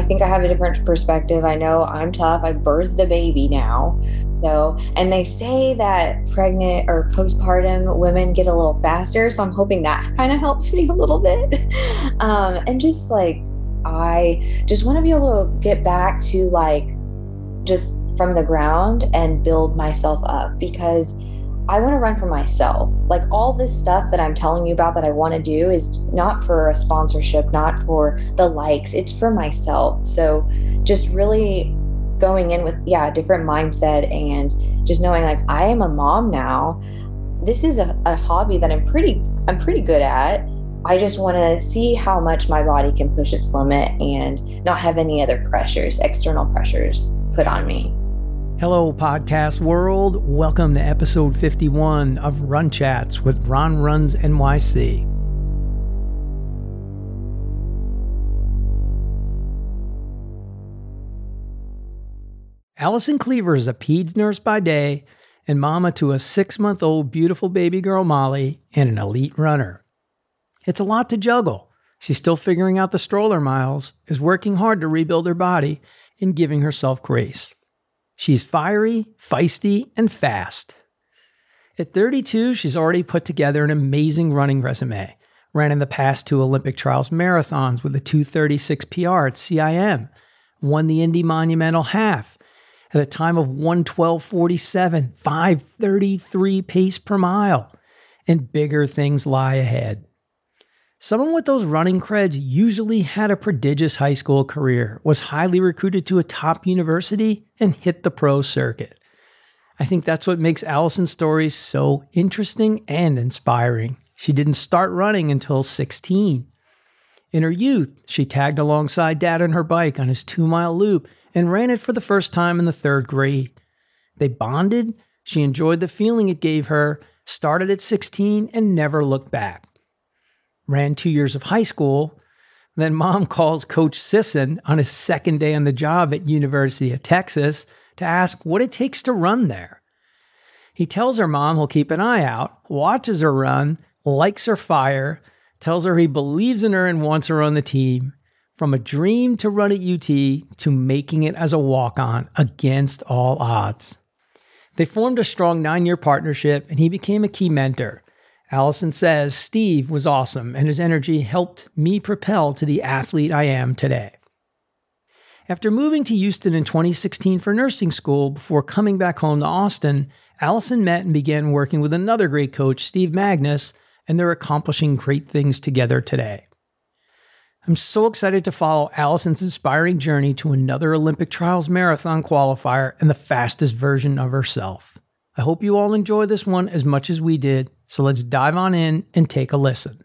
I think I have a different perspective. I know I'm tough. I birthed a baby now. So, and they say that pregnant or postpartum women get a little faster. So I'm hoping that kind of helps me a little bit. Um, and just like, I just want to be able to get back to like just from the ground and build myself up because I want to run for myself. Like all this stuff that I'm telling you about that I want to do is not for a sponsorship, not for the likes, it's for myself. So just really going in with, yeah, a different mindset and just knowing like I am a mom now. This is a, a hobby that I'm pretty I'm pretty good at. I just want to see how much my body can push its limit and not have any other pressures, external pressures put on me. Hello, podcast world. Welcome to episode 51 of Run Chats with Ron Runs NYC. Allison Cleaver is a peds nurse by day and mama to a six month old beautiful baby girl, Molly, and an elite runner. It's a lot to juggle. She's still figuring out the stroller miles, is working hard to rebuild her body, and giving herself grace. She's fiery, feisty, and fast. At 32, she's already put together an amazing running resume. Ran in the past two Olympic trials marathons with a 236 PR at CIM. Won the Indy Monumental Half at a time of 112.47, 533 pace per mile. And bigger things lie ahead. Someone with those running creds usually had a prodigious high school career, was highly recruited to a top university, and hit the pro circuit. I think that's what makes Allison's story so interesting and inspiring. She didn't start running until 16. In her youth, she tagged alongside dad on her bike on his two mile loop and ran it for the first time in the third grade. They bonded, she enjoyed the feeling it gave her, started at 16, and never looked back ran two years of high school. Then mom calls Coach Sisson on his second day on the job at University of Texas to ask what it takes to run there. He tells her mom he'll keep an eye out, watches her run, likes her fire, tells her he believes in her and wants her on the team. From a dream to run at UT to making it as a walk on against all odds. They formed a strong nine year partnership and he became a key mentor. Allison says Steve was awesome and his energy helped me propel to the athlete I am today. After moving to Houston in 2016 for nursing school before coming back home to Austin, Allison met and began working with another great coach, Steve Magness, and they're accomplishing great things together today. I'm so excited to follow Allison's inspiring journey to another Olympic Trials Marathon qualifier and the fastest version of herself. I hope you all enjoy this one as much as we did, so let's dive on in and take a listen.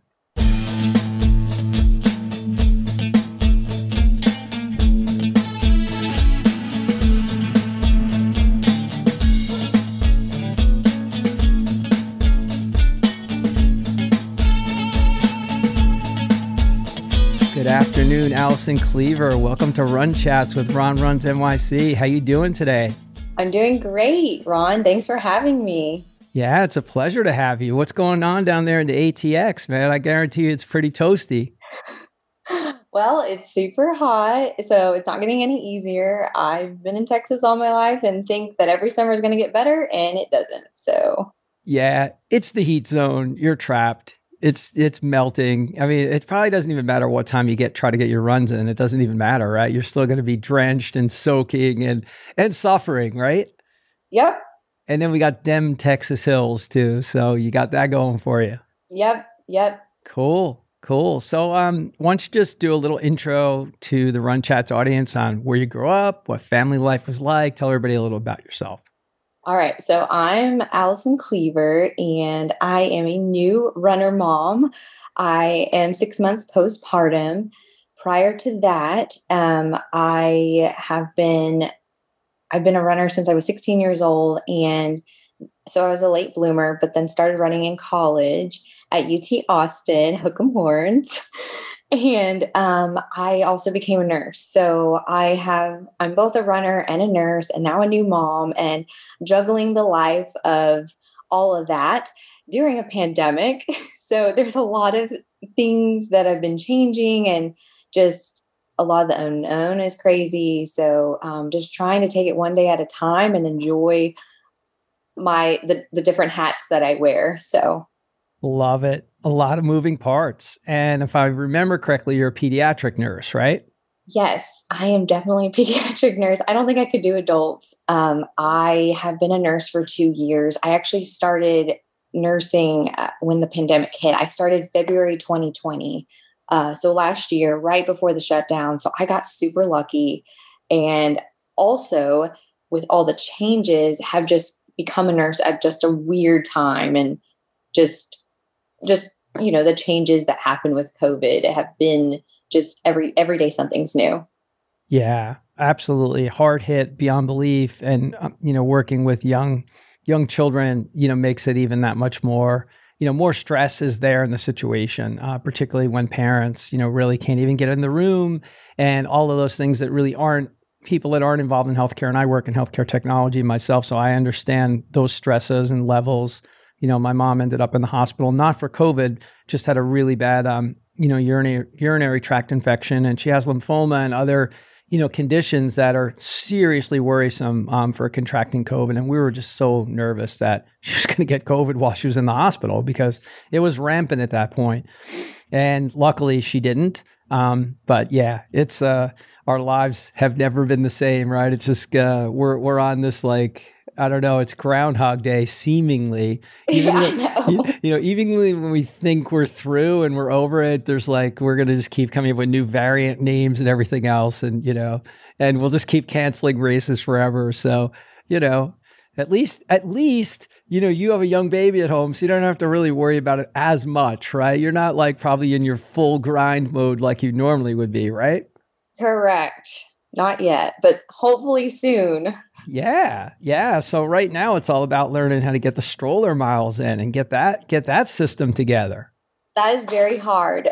Good afternoon, Allison Cleaver. Welcome to Run Chats with Ron Runs NYC. How you doing today? I'm doing great, Ron. Thanks for having me. Yeah, it's a pleasure to have you. What's going on down there in the ATX, man? I guarantee you it's pretty toasty. Well, it's super hot, so it's not getting any easier. I've been in Texas all my life and think that every summer is going to get better, and it doesn't. So, yeah, it's the heat zone. You're trapped. It's it's melting. I mean, it probably doesn't even matter what time you get try to get your runs in. It doesn't even matter, right? You're still going to be drenched and soaking and and suffering, right? Yep. And then we got them Texas hills too, so you got that going for you. Yep. Yep. Cool. Cool. So, um, why don't you just do a little intro to the Run Chats audience on where you grew up, what family life was like? Tell everybody a little about yourself. All right. So I'm Allison Cleaver, and I am a new runner mom. I am six months postpartum. Prior to that, um, I have been I've been a runner since I was 16 years old, and so I was a late bloomer. But then started running in college at UT Austin, Hook'em Horns. And um, I also became a nurse. So I have I'm both a runner and a nurse, and now a new mom, and juggling the life of all of that during a pandemic. So there's a lot of things that have been changing, and just a lot of the unknown is crazy. So um, just trying to take it one day at a time and enjoy my the, the different hats that I wear. So love it. A lot of moving parts. And if I remember correctly, you're a pediatric nurse, right? Yes, I am definitely a pediatric nurse. I don't think I could do adults. Um, I have been a nurse for two years. I actually started nursing uh, when the pandemic hit. I started February 2020. Uh, so last year, right before the shutdown. So I got super lucky. And also, with all the changes, have just become a nurse at just a weird time and just, just, you know, the changes that happened with COVID have been just every every day something's new. Yeah, absolutely. Hard hit beyond belief. And, um, you know, working with young young children, you know, makes it even that much more, you know, more stress is there in the situation, uh, particularly when parents, you know, really can't even get in the room and all of those things that really aren't people that aren't involved in healthcare. And I work in healthcare technology myself, so I understand those stresses and levels. You know, my mom ended up in the hospital, not for COVID, just had a really bad, um, you know, urinary, urinary tract infection, and she has lymphoma and other you know, conditions that are seriously worrisome um, for contracting COVID. And we were just so nervous that she was going to get COVID while she was in the hospital because it was rampant at that point. And luckily she didn't. Um, but yeah, it's, uh, our lives have never been the same, right? It's just, uh, we're, we're on this like, I don't know, it's Groundhog Day, seemingly. Even yeah, though, you, you, know, even when we think we're through and we're over it, there's like, we're going to just keep coming up with new variant names and everything else. And, you know, and we'll just keep canceling races forever. So, you know, at least, at least, you know, you have a young baby at home, so you don't have to really worry about it as much, right? You're not like probably in your full grind mode like you normally would be, right? Correct. Not yet, but hopefully soon. Yeah. Yeah. So right now it's all about learning how to get the stroller miles in and get that get that system together. That is very hard.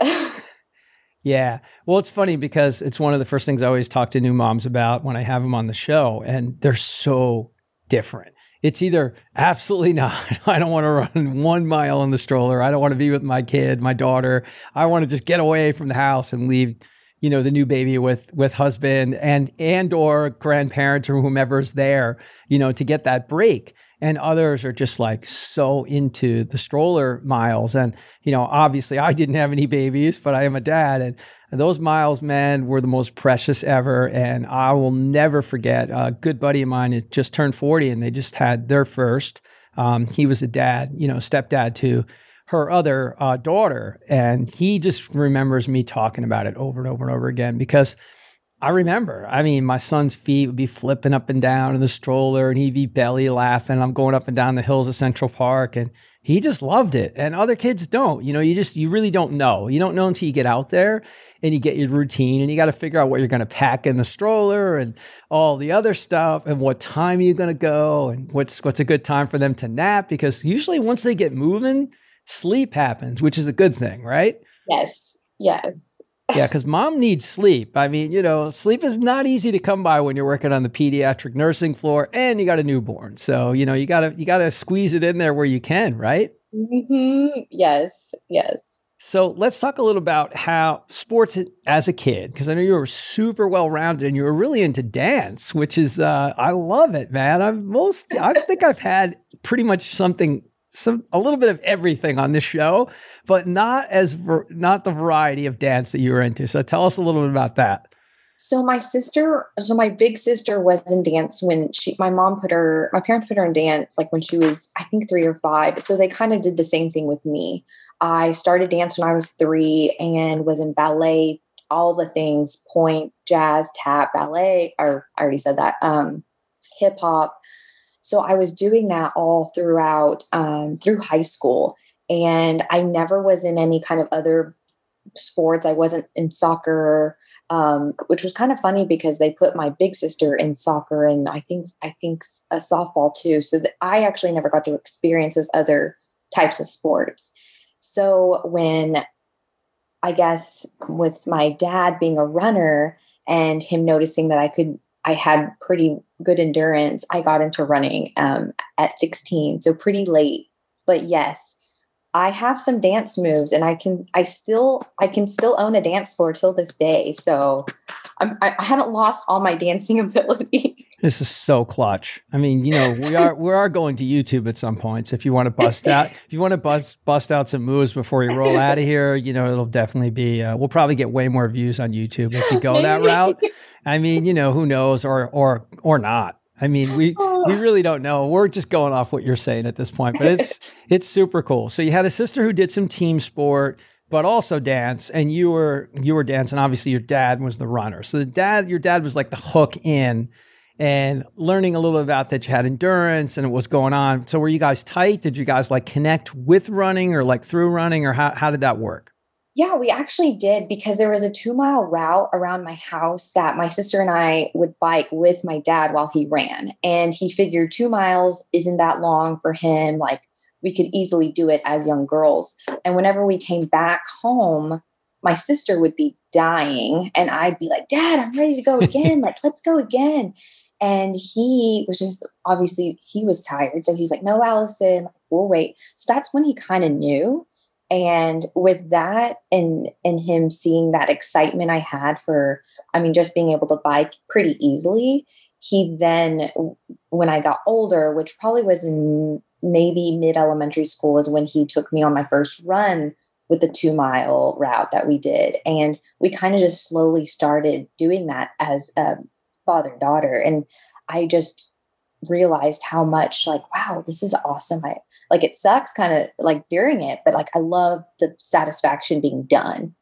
yeah. Well, it's funny because it's one of the first things I always talk to new moms about when I have them on the show and they're so different. It's either absolutely not. I don't want to run one mile in the stroller. I don't want to be with my kid, my daughter. I want to just get away from the house and leave you know the new baby with with husband and and or grandparents or whomever's there you know to get that break. And others are just like so into the stroller miles. And you know obviously i didn't have any babies but i am a dad. And those miles man were the most precious ever. And i will never forget a good buddy of mine had just turned 40 and they just had their first. Um, he was a dad you know stepdad too her other uh, daughter. And he just remembers me talking about it over and over and over again because I remember, I mean, my son's feet would be flipping up and down in the stroller and he'd be belly laughing. I'm going up and down the hills of Central Park and he just loved it. And other kids don't. You know, you just, you really don't know. You don't know until you get out there and you get your routine and you got to figure out what you're going to pack in the stroller and all the other stuff and what time you're going to go and what's, what's a good time for them to nap. Because usually once they get moving, sleep happens, which is a good thing, right? Yes. Yes. yeah, because mom needs sleep. I mean, you know, sleep is not easy to come by when you're working on the pediatric nursing floor and you got a newborn. So, you know, you gotta you gotta squeeze it in there where you can, right? Mm-hmm. Yes, yes. So let's talk a little about how sports as a kid, because I know you were super well rounded and you were really into dance, which is uh, I love it, man. I'm most I think I've had pretty much something some a little bit of everything on this show, but not as not the variety of dance that you were into. So tell us a little bit about that. So my sister, so my big sister was in dance when she, my mom put her, my parents put her in dance like when she was, I think three or five. So they kind of did the same thing with me. I started dance when I was three and was in ballet, all the things, point, jazz, tap, ballet, or I already said that, um, hip hop. So I was doing that all throughout um, through high school, and I never was in any kind of other sports. I wasn't in soccer, um, which was kind of funny because they put my big sister in soccer, and I think I think a softball too. So that I actually never got to experience those other types of sports. So when I guess with my dad being a runner and him noticing that I could I had pretty good endurance. I got into running um, at 16, so pretty late. But yes, I have some dance moves, and I can I still I can still own a dance floor till this day. So I'm, I haven't lost all my dancing ability. This is so clutch. I mean, you know, we are we are going to YouTube at some points. If you want to bust out, if you want to bust bust out some moves before you roll out of here, you know, it'll definitely be. Uh, we'll probably get way more views on YouTube if you go that route. I mean, you know, who knows, or or or not. I mean, we we really don't know. We're just going off what you're saying at this point, but it's it's super cool. So you had a sister who did some team sport but also dance and you were you were dancing obviously your dad was the runner so the dad your dad was like the hook in and learning a little bit about that you had endurance and what's going on so were you guys tight did you guys like connect with running or like through running or how, how did that work yeah, we actually did because there was a two mile route around my house that my sister and I would bike with my dad while he ran. And he figured two miles isn't that long for him. Like we could easily do it as young girls. And whenever we came back home, my sister would be dying and I'd be like, Dad, I'm ready to go again. like, let's go again. And he was just obviously he was tired. So he's like, No, Allison, we'll wait. So that's when he kind of knew. And with that and and him seeing that excitement I had for, I mean, just being able to bike pretty easily, he then when I got older, which probably was in maybe mid elementary school is when he took me on my first run with the two mile route that we did. And we kind of just slowly started doing that as a father daughter. And I just realized how much like, wow, this is awesome. I like it sucks kind of like during it, but like I love the satisfaction being done.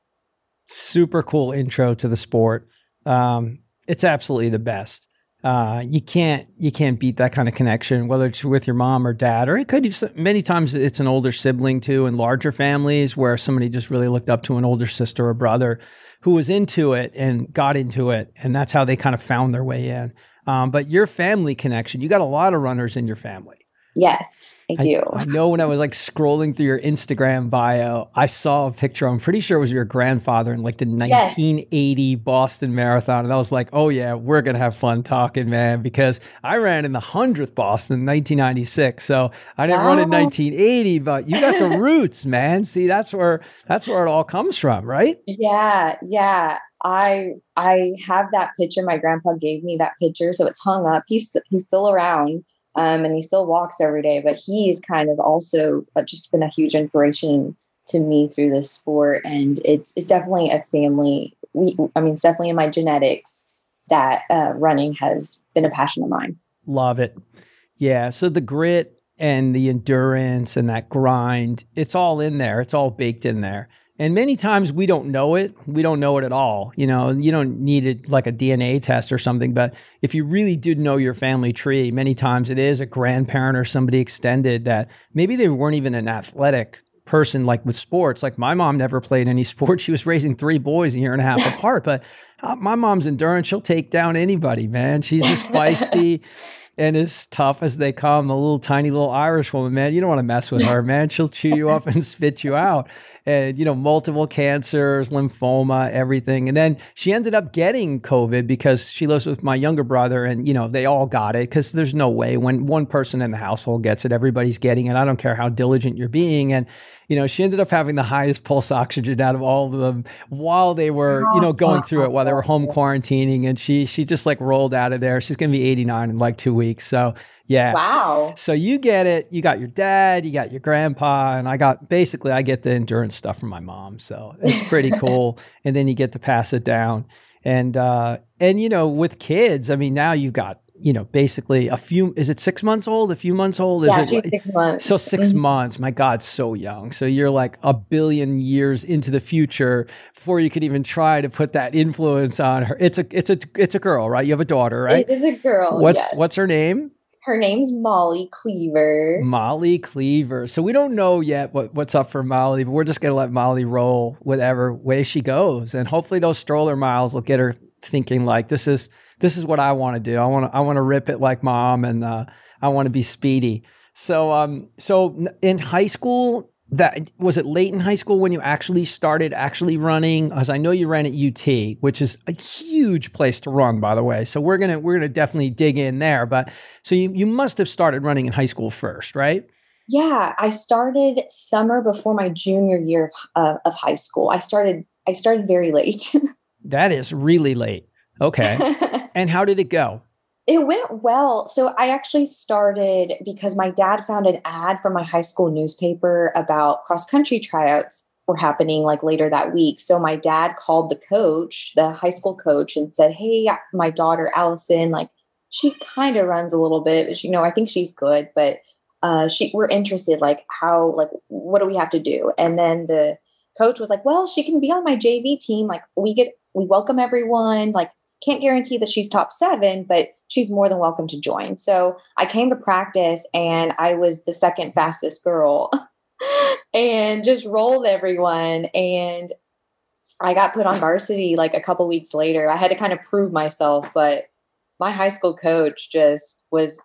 Super cool intro to the sport. Um, it's absolutely the best uh, you can't you can't beat that kind of connection, whether it's with your mom or dad, or it could be many times it's an older sibling too, in larger families where somebody just really looked up to an older sister or brother who was into it and got into it, and that's how they kind of found their way in. Um, but your family connection, you got a lot of runners in your family. Yes, I do. I, I, know when I was like scrolling through your Instagram bio, I saw a picture. I'm pretty sure it was your grandfather in like the 1980 yes. Boston Marathon. And I was like, oh, yeah, we're going to have fun talking, man, because I ran in the 100th Boston in 1996. So I didn't run in 1980, but you got the roots, man. See, that's where that's where it all comes from, right? Yeah, yeah. I I have that picture. My grandpa gave me that picture, so it's hung up. He's he's still around um, and he still walks every day. But he's kind of also uh, just been a huge inspiration to me through this sport, and it's it's definitely a family. We, I mean, it's definitely in my genetics that uh, running has been a passion of mine. Love it. Yeah. So the grit and the endurance and that grind, it's all in there. It's all baked in there. And many times we don't know it. We don't know it at all. You know, you don't need it like a DNA test or something. But if you really did know your family tree, many times it is a grandparent or somebody extended that maybe they weren't even an athletic person like with sports. Like my mom never played any sports. She was raising three boys a year and a half apart. But uh, my mom's endurance, she'll take down anybody, man. She's just feisty and as tough as they come, a little tiny little Irish woman, man, you don't want to mess with her, man. She'll chew you up and spit you out. And you know multiple cancers lymphoma everything. And then she ended up getting covid because she lives with my younger brother and you know they all got it because there's no way when one person in the household gets it everybody's getting it. I don't care how diligent you're being. And you know she ended up having the highest pulse oxygen out of all of them while they were you know going through it while they were home quarantining. And she she just like rolled out of there. She's going to be 89 in like 2 weeks so yeah. Wow. So you get it. You got your dad, you got your grandpa, and I got basically I get the endurance stuff from my mom. So it's pretty cool. and then you get to pass it down. And uh and you know, with kids, I mean now you've got you know, basically a few, is it six months old? A few months old? Is yeah, it, six months. So 6 mm-hmm. months. My God, so young. So you're like a billion years into the future before you could even try to put that influence on her. It's a, it's a, it's a girl, right? You have a daughter, right? It is a girl. What's, yes. what's her name? Her name's Molly Cleaver. Molly Cleaver. So we don't know yet what, what's up for Molly, but we're just going to let Molly roll whatever way she goes. And hopefully those stroller miles will get her thinking like this is this is what I want to do. I want to I want to rip it like mom and uh, I want to be speedy. So um so in high school that was it late in high school when you actually started actually running? As i know you ran at ut which is a huge place to run by the way. So we're gonna we're gonna definitely dig in there. But so you, you must have started running in high school first right? Yeah i started summer before my junior year of, uh, of high school. I started i started very late. That is really late. Okay. and how did it go? It went well. So I actually started because my dad found an ad from my high school newspaper about cross country tryouts were happening like later that week. So my dad called the coach, the high school coach, and said, Hey, my daughter Allison, like she kind of runs a little bit. You know, I think she's good, but uh, she we're interested. Like, how? Like, what do we have to do? And then the coach was like, "Well, she can be on my JV team. Like, we get we welcome everyone. Like, can't guarantee that she's top seven, but she's more than welcome to join." So I came to practice, and I was the second fastest girl, and just rolled everyone. And I got put on varsity like a couple weeks later. I had to kind of prove myself, but my high school coach just was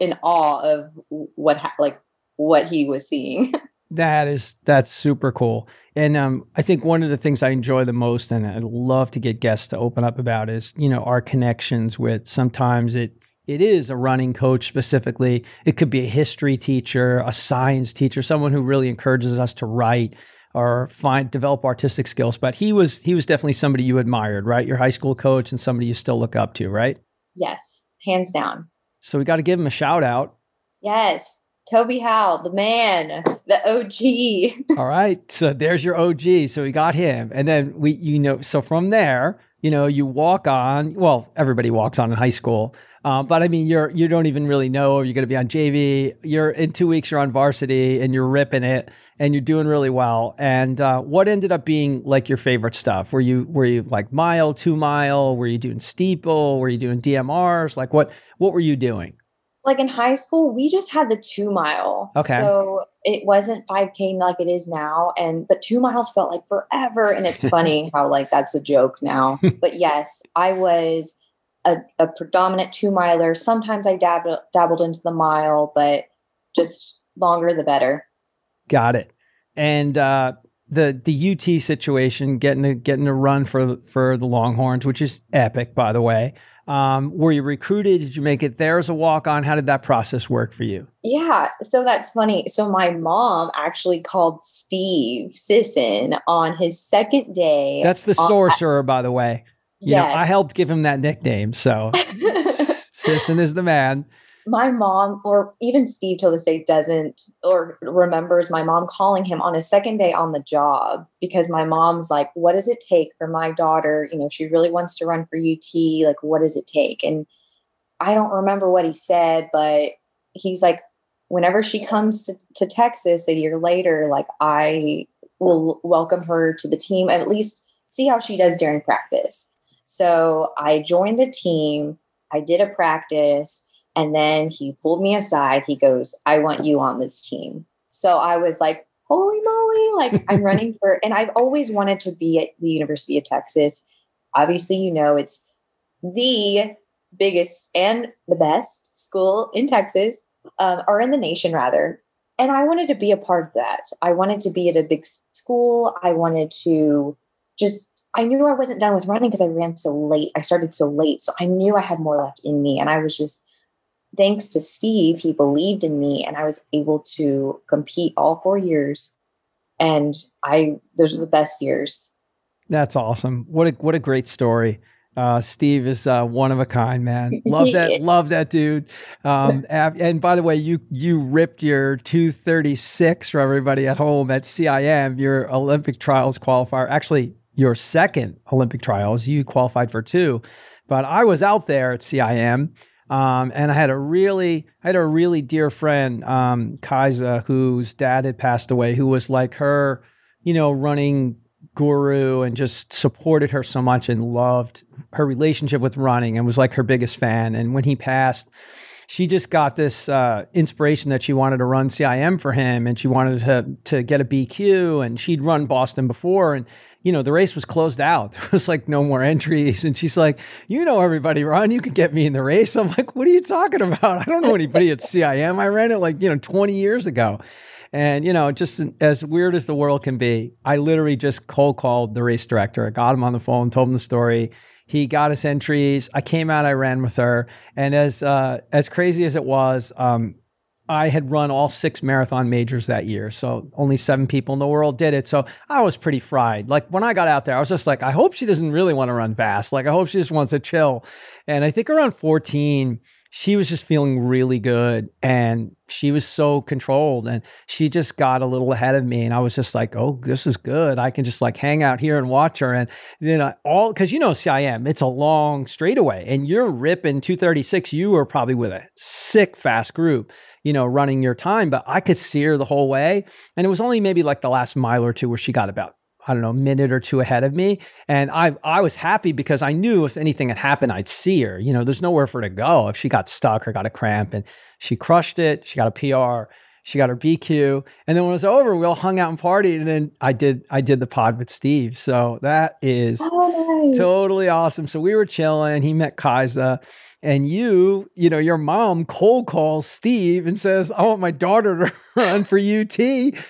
in awe of what ha- like what he was seeing. That is that's super cool. And um, I think one of the things I enjoy the most and I'd love to get guests to open up about is, you know, our connections with sometimes it it is a running coach specifically. It could be a history teacher, a science teacher, someone who really encourages us to write or find develop artistic skills. But he was he was definitely somebody you admired, right? Your high school coach and somebody you still look up to, right? Yes, hands down. So we got to give him a shout out. Yes. Toby Howell, the man, the OG. All right. So there's your OG. So we got him. And then we, you know, so from there, you know, you walk on, well, everybody walks on in high school. Um, but I mean, you're, you don't even really know you're going to be on JV. You're in two weeks, you're on varsity and you're ripping it and you're doing really well. And uh, what ended up being like your favorite stuff? Were you were you like mile, two mile? Were you doing steeple? Were you doing DMRs? Like what what were you doing? Like in high school, we just had the two mile. Okay. So it wasn't 5K like it is now. And but two miles felt like forever. And it's funny how like that's a joke now. but yes, I was a, a predominant two miler. Sometimes I dabbled dabbled into the mile, but just longer the better. Got it. And uh, the the UT situation, getting a, getting a run for for the Longhorns, which is epic, by the way. Um, were you recruited? Did you make it there as a walk on? How did that process work for you? Yeah, so that's funny. So my mom actually called Steve Sisson on his second day. That's the sorcerer, by the way. You yes. know, I helped give him that nickname, so Sisson is the man my mom or even steve till this day doesn't or remembers my mom calling him on his second day on the job because my mom's like what does it take for my daughter you know she really wants to run for ut like what does it take? And i don't remember what he said but he's like whenever she comes to, to texas a year later like i will welcome her to the team and at least see how she does during practice. So i joined the team i did a practice and then he pulled me aside. He goes, I want you on this team. So I was like, holy moly, like I'm running for, and I've always wanted to be at the University of Texas. Obviously, you know, it's the biggest and the best school in Texas, um, or in the nation rather. And I wanted to be a part of that. I wanted to be at a big school. I wanted to just, I knew I wasn't done with running because I ran so late. I started so late. So I knew I had more left in me. And I was just thanks to Steve, he believed in me and I was able to compete all four years. And I, those are the best years. That's awesome. What a, what a great story. Uh, Steve is uh, one of a kind, man. Love that, love that dude. Um, and by the way, you you ripped your 236 for everybody at home at CIM, your Olympic trials qualifier. Actually, your second Olympic trials. You qualified for two, but I was out there at CIM um, and I had a really, I had a really dear friend, um, whose dad had passed away, who was like her, you know, running guru and just supported her so much and loved her relationship with running and was like her biggest fan. And when he passed, she just got this uh, inspiration that she wanted to run CIM for him and she wanted to to get a BQ and she'd run Boston before and you know, the race was closed out. There was like no more entries. And she's like, you know, everybody run, you can get me in the race. I'm like, what are you talking about? I don't know anybody at CIM. I ran it like, you know, 20 years ago. And, you know, just as weird as the world can be, I literally just cold called the race director. I got him on the phone, told him the story. He got us entries. I came out, I ran with her. And as, uh, as crazy as it was, um, I had run all six marathon majors that year. So only seven people in the world did it. So I was pretty fried. Like when I got out there, I was just like, I hope she doesn't really want to run fast. Like I hope she just wants to chill. And I think around 14, she was just feeling really good and she was so controlled and she just got a little ahead of me and I was just like, "Oh, this is good. I can just like hang out here and watch her." And then I, all cuz you know CIM, it's a long straightaway and you're ripping 236, you were probably with a sick fast group, you know, running your time, but I could see her the whole way and it was only maybe like the last mile or two where she got about I don't know, a minute or two ahead of me. And I I was happy because I knew if anything had happened, I'd see her. You know, there's nowhere for her to go if she got stuck or got a cramp. And she crushed it. She got a PR. She got her BQ. And then when it was over, we all hung out and partied. And then I did I did the pod with Steve. So that is oh, nice. totally awesome. So we were chilling. He met Kaisa and you, you know, your mom cold calls Steve and says, I want my daughter to run for UT.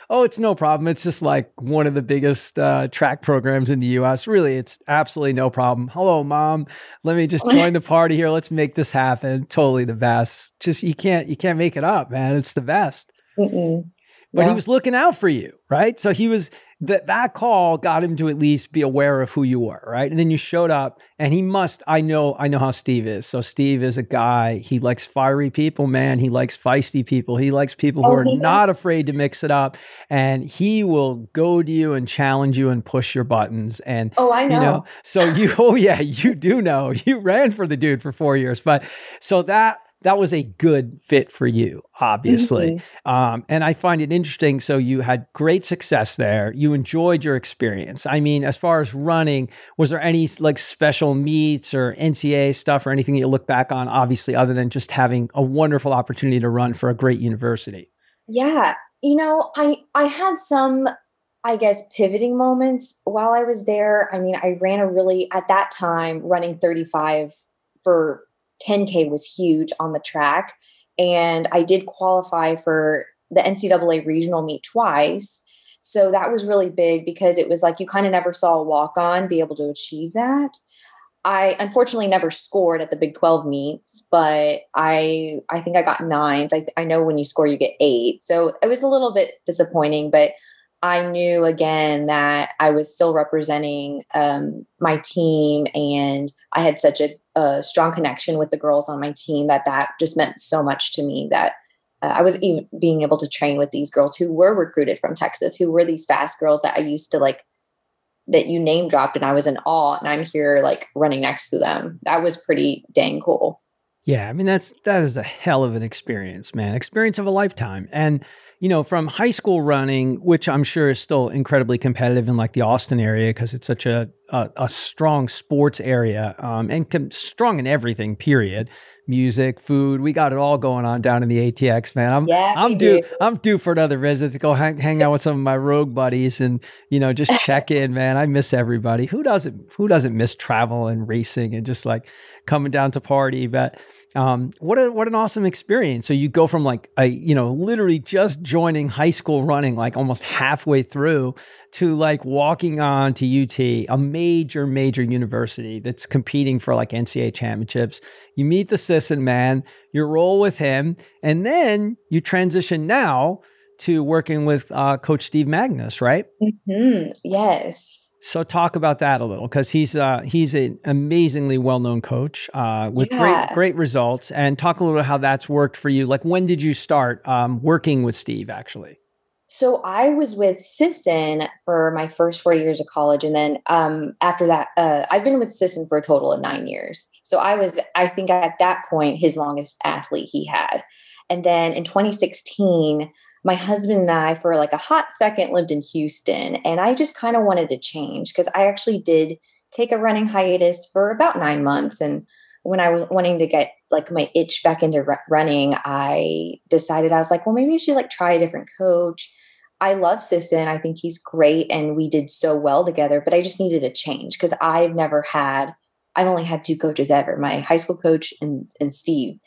Oh, it's no problem. It's just like one of the biggest uh, track programs in the US. Really, it's absolutely no problem. Hello, mom. Let me just join the party here. Let's make this happen. Totally the best. Just you can't you can't make it up, man. It's the best. Mm-mm. But yeah. he was looking out for you, right? So he was that that call got him to at least be aware of who you were, right? And then you showed up and he must I know I know how Steve is. So Steve is a guy, he likes fiery people, man. He likes feisty people. He likes people who oh, are not afraid to mix it up and he will go to you and challenge you and push your buttons and Oh, I know. You know so you oh yeah, you do know. You ran for the dude for 4 years. But so that that was a good fit for you, obviously. Mm-hmm. Um, and I find it interesting. So you had great success there. You enjoyed your experience. I mean, as far as running, was there any like special meets or NCAA stuff or anything you look back on, obviously, other than just having a wonderful opportunity to run for a great university? Yeah. You know, I I had some I guess pivoting moments while I was there. I mean, I ran a really at that time running 35 for 10K was huge on the track. And I did qualify for the NCAA regional meet twice. So that was really big because it was like you kind of never saw a walk on be able to achieve that. I unfortunately never scored at the Big 12 meets, but I I think I got ninth. I, I know when you score, you get eight. So it was a little bit disappointing, but I knew again that I was still representing um, my team, and I had such a, a, strong connection with the girls on my team that that just meant so much to me that uh, I was even being able to train with these girls who were recruited from Texas, who were these fast girls that I used to like that you name dropped, and I was in awe, and I'm here like running next to them. That was pretty dang cool. Yeah, I mean that's that is a hell of an experience, man. Experience of a lifetime, and you know, from high school running, which I'm sure is still incredibly competitive in like the Austin area because it's such a, a, a strong sports area um, and com- strong in everything. Period. Music, food, we got it all going on down in the ATX, man. I'm yeah, I'm due do. I'm due for another visit to go hang, hang out with some of my rogue buddies and you know just check in, man. I miss everybody. Who doesn't Who doesn't miss travel and racing and just like coming down to party? But um, what a what an awesome experience. So you go from like a you know literally just joining high school running like almost halfway through to like walking on to UT, a major major university that's competing for like NCAA championships. You meet the Sisson man, you roll with him, and then you transition now to working with uh, Coach Steve Magness, right? Mm-hmm. Yes. So talk about that a little because he's uh, he's an amazingly well known coach uh, with yeah. great great results. And talk a little how that's worked for you. Like when did you start um, working with Steve? Actually, so I was with Sisson for my first four years of college, and then um, after that, uh, I've been with Sisson for a total of nine years. So I was, I think, at that point, his longest athlete he had. And then in 2016, my husband and I, for like a hot second, lived in Houston. And I just kind of wanted to change because I actually did take a running hiatus for about nine months. And when I was wanting to get like my itch back into running, I decided I was like, well, maybe I should like try a different coach. I love Sisson. I think he's great and we did so well together, but I just needed a change because I've never had, I've only had two coaches ever my high school coach and, and Steve.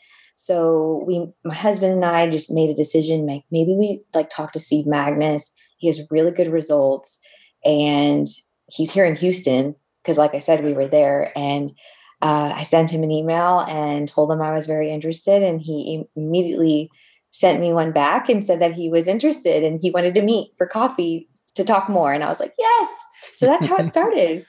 So we, my husband and I, just made a decision. Make maybe we like talk to Steve Magness. He has really good results, and he's here in Houston because, like I said, we were there. And uh, I sent him an email and told him I was very interested, and he immediately sent me one back and said that he was interested and he wanted to meet for coffee to talk more. And I was like, yes. So that's how it started.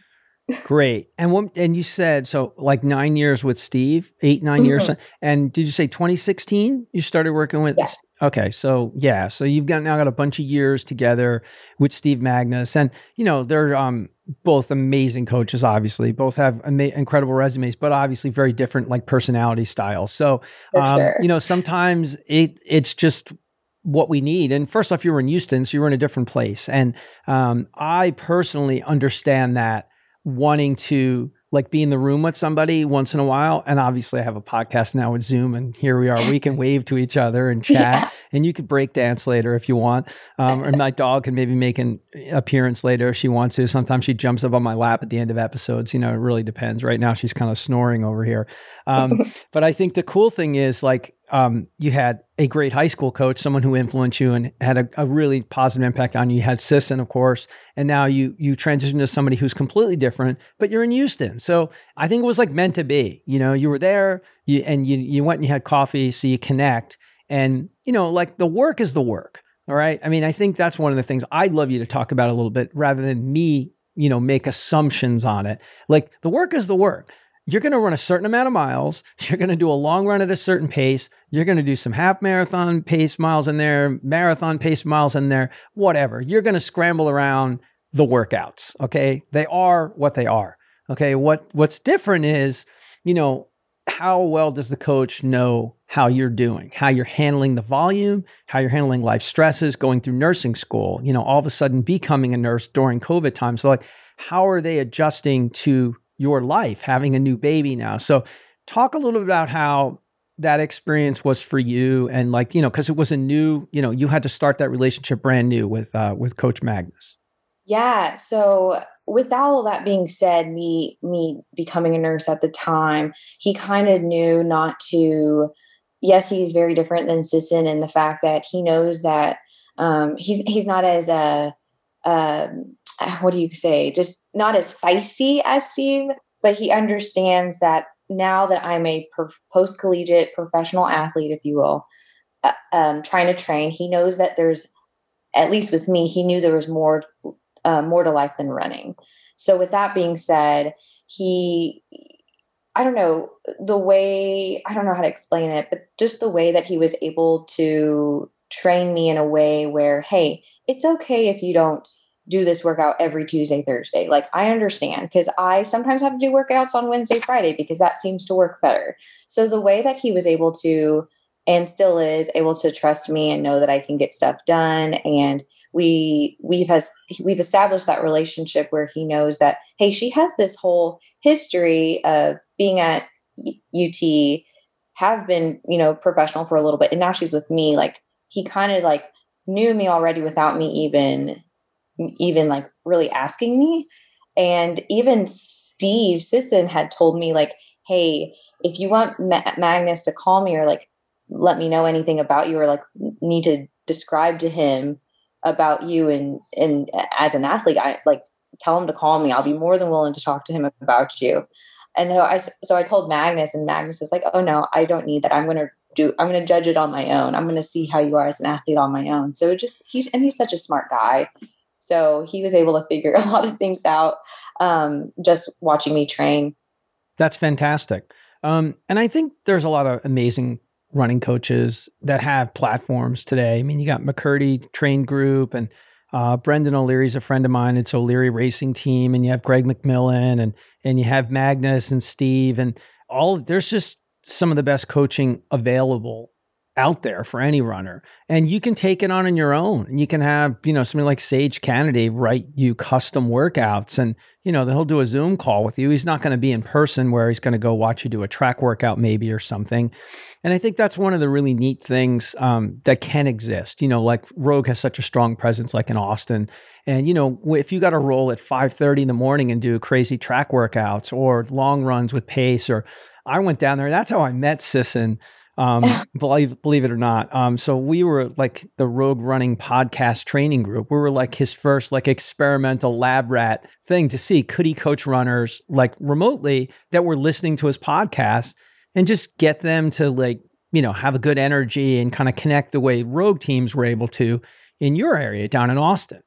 Great. And what, and you said so like nine years with Steve, eight, 9 mm-hmm. years. And did you say 2016 you started working with? Yes. Okay. So yeah. So you've got now got a bunch of years together with Steve Magness. And, you know, they're um, both amazing coaches, obviously. Both have ama- incredible resumes, but obviously very different like personality styles. So, um, sure. you know, sometimes it it's just what we need. And first off, you were in Houston, so you were in a different place. And um, I personally understand that wanting to like be in the room with somebody once in a while. And obviously, I have a podcast now with Zoom, and here we are. We can wave to each other and chat, yeah. and you could break dance later if you want. Um, or my dog can maybe make an appearance later if she wants to. Sometimes she jumps up on my lap at the end of episodes. You know, it really depends. Right now, she's kind of snoring over here. Um, but I think the cool thing is like um, you had a great high school coach, someone who influenced you and had a, a, really positive impact on you. You had Sisson, of course, and now you you transitioned to somebody who's completely different, but you're in Houston. So I think it was like meant to be. You know, you were there, you and you you went and you had coffee, so you connect, and you know, like the work is the work. All right. I mean, I think that's one of the things I'd love you to talk about a little bit rather than me, you know, make assumptions on it. Like the work is the work you're going to run a certain amount of miles. You're going to do a long run at a certain pace. You're going to do some half marathon pace miles in there, marathon pace miles in there, whatever. You're going to scramble around the workouts. Okay. They are what they are. Okay. What, what's different is, you know, how well does the coach know how you're doing, how you're handling the volume, how you're handling life stresses, going through nursing school, you know, all of a sudden becoming a nurse during COVID time. So, like, how are they adjusting to your life, having a new baby now. So, talk a little bit about how that experience was for you and like you know because it was a new you know you had to start that relationship brand new with uh with coach magness yeah so with all that being said me me becoming a nurse at the time he kind of knew not to yes he's very different than sisson in the fact that he knows that um he's he's not as a um what do you say just not as feisty as Steve, but he understands that now that I'm a post collegiate professional athlete, if you will, uh, um, trying to train, he knows that there's, at least with me, he knew there was more, uh, more to life than running. So with that being said, he, I don't know the way, I don't know how to explain it, but just the way that he was able to train me in a way where, hey, it's okay if you don't do this workout every Tuesday, Thursday. Like I understand because I sometimes have to do workouts on Wednesday, Friday because that seems to work better. So the way that he was able to and still is able to trust me and know that I can get stuff done and we we've has we've established that relationship where he knows that hey she has this whole history of being at UT have been you know professional for a little bit and now she's with me like he kind of like knew me already without me even even like really asking me. And even Steve Sisson had told me like, hey, if you want Ma- Magness to call me or like let me know anything about you or like need to describe to him about you and and as an athlete, I like tell him to call me. I'll be more than willing to talk to him about you. And so I so I told Magness, and Magness is like, oh no, I don't need that. I'm gonna do. I'm gonna judge it on my own. I'm gonna see how you are as an athlete on my own. So just he's and he's such a smart guy. So he was able to figure a lot of things out um, just watching me train. That's fantastic. Um, and I think there's a lot of amazing running coaches that have platforms today. I mean, you got McCurdy Train Group and uh, Brendan O'Leary's a friend of mine. It's O'Leary Racing Team, and you have Greg McMillan, and and you have Magness and Steve, and all. There's just some of the best coaching available out there for any runner and you can take it on in your own and you can have you know somebody like sage canaday write you custom workouts and you know he'll do a zoom call with you. He's not going to be in person where he's going to go watch you do a track workout maybe or something and i think that's one of the really neat things um, that can exist you know like rogue has such a strong presence like in austin and you know if you got to roll at 5.30 in the morning and do crazy track workouts or long runs with pace or i went down there that's how i met sisson um, believe believe it or not. Um, so we were like the Rogue Running podcast training group. We were like his first like experimental lab rat thing to see could he coach runners like remotely that were listening to his podcast and just get them to like you know, have a good energy and kind of connect the way rogue teams were able to in your area down in Austin.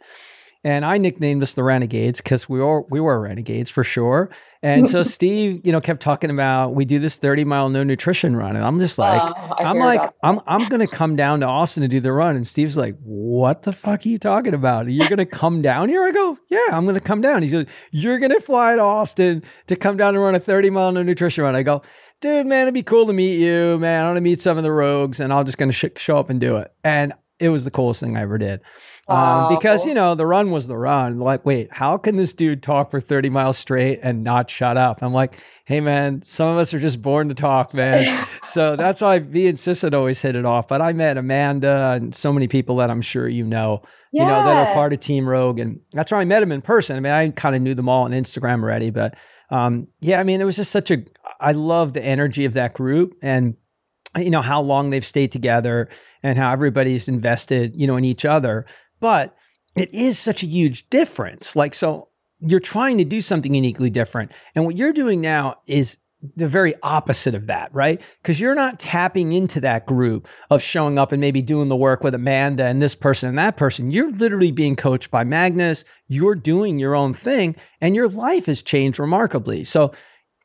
And I nicknamed us the Renegades because we were we were renegades for sure. And so Steve, you know, kept talking about we do this 30 mile no nutrition run. And I'm just like, oh, I'm like, I'm I'm gonna come down to Austin to do the run. And Steve's like, What the fuck are you talking about? You're gonna come down here? I go, Yeah, I'm gonna come down. He says, You're gonna fly to Austin to come down and run a 30 mile no nutrition run. I go, dude, man, it'd be cool to meet you, man. I want to meet some of the rogues, and I'm just gonna sh- show up and do it. And it was the coolest thing I ever did. Um, because you know the run was the run. Like, wait, how can this dude talk for 30 miles straight and not shut up? I'm like, hey man, some of us are just born to talk, man. so that's why me and Sis had always hit it off. But I met Amanda and so many people that I'm sure you know, yeah. you know, that are part of Team Rogue, and that's where I met him in person. I mean, I kind of knew them all on Instagram already, but um, yeah, I mean, it was just such a. I love the energy of that group and you know how long they've stayed together and how everybody's invested you know in each other but it is such a huge difference. Like, so you're trying to do something uniquely different. And what you're doing now is the very opposite of that, right? Because you're not tapping into that group of showing up and maybe doing the work with Amanda and this person and that person. You're literally being coached by Magness. You're doing your own thing, and your life has changed remarkably. So,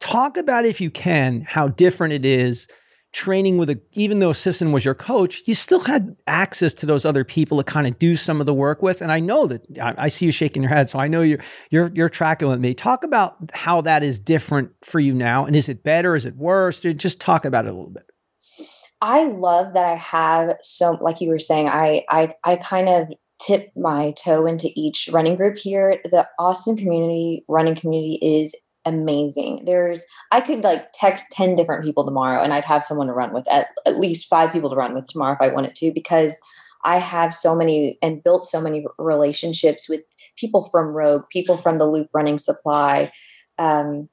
talk about, if you can, how different it is training with a even though Sisson was your coach, you still had access to those other people to kind of do some of the work with. And I know that I, I, see you shaking your head, so I know you're you're you're tracking with me. Talk about how that is different for you now, and is it better? Is it worse? Just talk about it a little bit. I love that I have so, like you were saying, I I I kind of tip my toe into each running group here. The Austin community running community is amazing. There's I could like text 10 different people tomorrow and I'd have someone to run with at, at least five people to run with tomorrow if I wanted to because I have so many and built so many relationships with people from Rogue, people from the Loop Running Supply, um,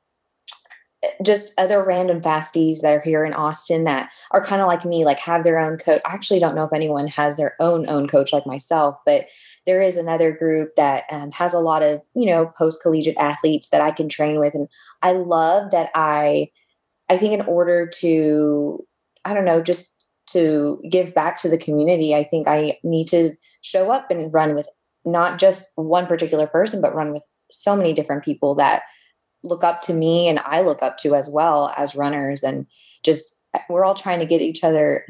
just other random fasties that are here in Austin that are kind of like me, like have their own coach. I actually don't know if anyone has their own own coach like myself, but there is another group that um, has a lot of you know post collegiate athletes that I can train with, and I love that I I think in order to I don't know just to give back to the community, I think I need to show up and run with not just one particular person, but run with so many different people that look up to me and I look up to as well as runners and just we're all trying to get each other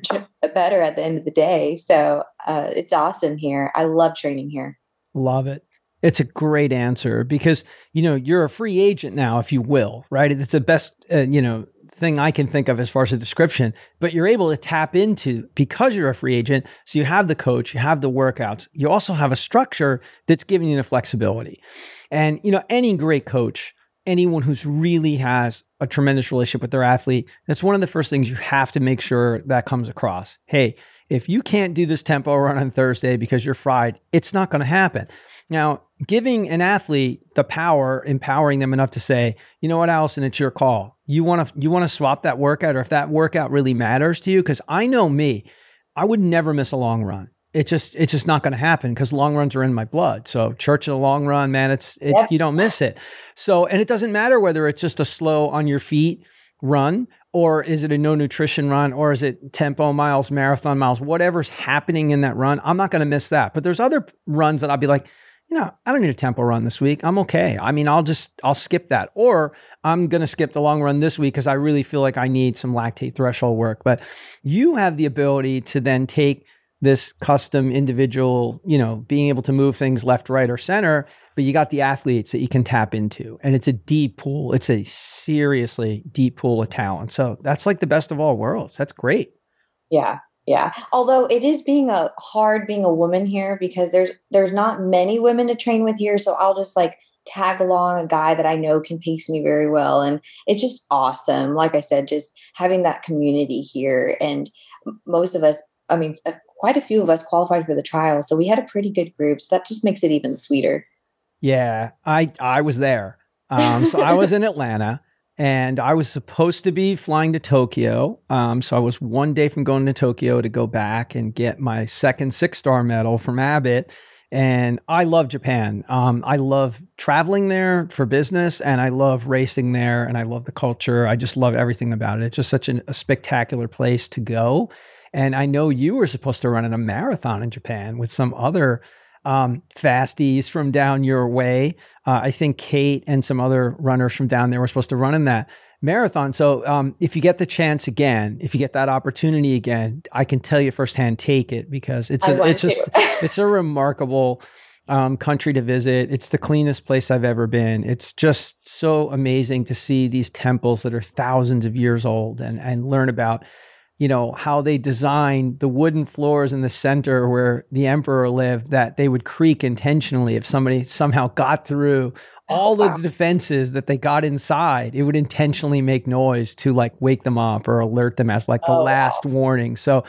better at the end of the day. So uh, it's awesome here. I love training here. Love it. It's a great answer because you know you're a free agent now, if you will, right? It's the best uh, you know thing I can think of as far as a description. But you're able to tap into because you're a free agent. So you have the coach, you have the workouts, you also have a structure that's giving you the flexibility. And you know any great coach anyone who's really has a tremendous relationship with their athlete, that's one of the first things you have to make sure that comes across. Hey, if you can't do this tempo run on Thursday because you're fried, it's not going to happen. Now, giving an athlete the power, empowering them enough to say, you know what, Allison, it's your call. You want to you want to swap that workout, or if that workout really matters to you, because I know me, I would never miss a long run it just it's just not going to happen because long runs are in my blood. So church in the long run, man, it's it, you don't miss it. So and it doesn't matter whether it's just a slow on your feet run or is it a no nutrition run or is it tempo miles, marathon miles, whatever's happening in that run, I'm not going to miss that. But there's other runs that I'll be like, you know, I don't need a tempo run this week. I'm okay. I mean, I'll just I'll skip that. Or I'm going to skip the long run this week because I really feel like I need some lactate threshold work. But you have the ability to then take this custom individual, you know, being able to move things left, right, or center, but you got the athletes that you can tap into. And it's a deep pool. It's a seriously deep pool of talent. So that's like the best of all worlds. That's great. Yeah. Yeah. Although it is being a hard being a woman here because there's there's not many women to train with here. So I'll just like tag along a guy that I know can pace me very well. And it's just awesome. Like I said, just having that community here. And most of us I mean, quite a few of us qualified for the trial, so we had a pretty good group. So that just makes it even sweeter. Yeah, I I was there. Um, so I was in Atlanta, and I was supposed to be flying to Tokyo. Um, so I was one day from going to Tokyo to go back and get my second six star medal from Abbott. And I love Japan. Um, I love traveling there for business and I love racing there and I love the culture. I just love everything about it. It's just such an, a spectacular place to go. And I know you were supposed to run in a marathon in Japan with some other um, fasties from down your way. Uh, I think Kate and some other runners from down there were supposed to run in that marathon. So um, if you get the chance again, if you get that opportunity again, I can tell you firsthand, take it because it's a, it's just it's a remarkable um, country to visit. It's the cleanest place I've ever been. It's just so amazing to see these temples that are thousands of years old and and learn about you know how they designed the wooden floors in the center where the emperor lived that they would creak intentionally if somebody somehow got through all the defenses that they got inside, it would intentionally make noise to like wake them up or alert them as like the oh, last wow. warning. So,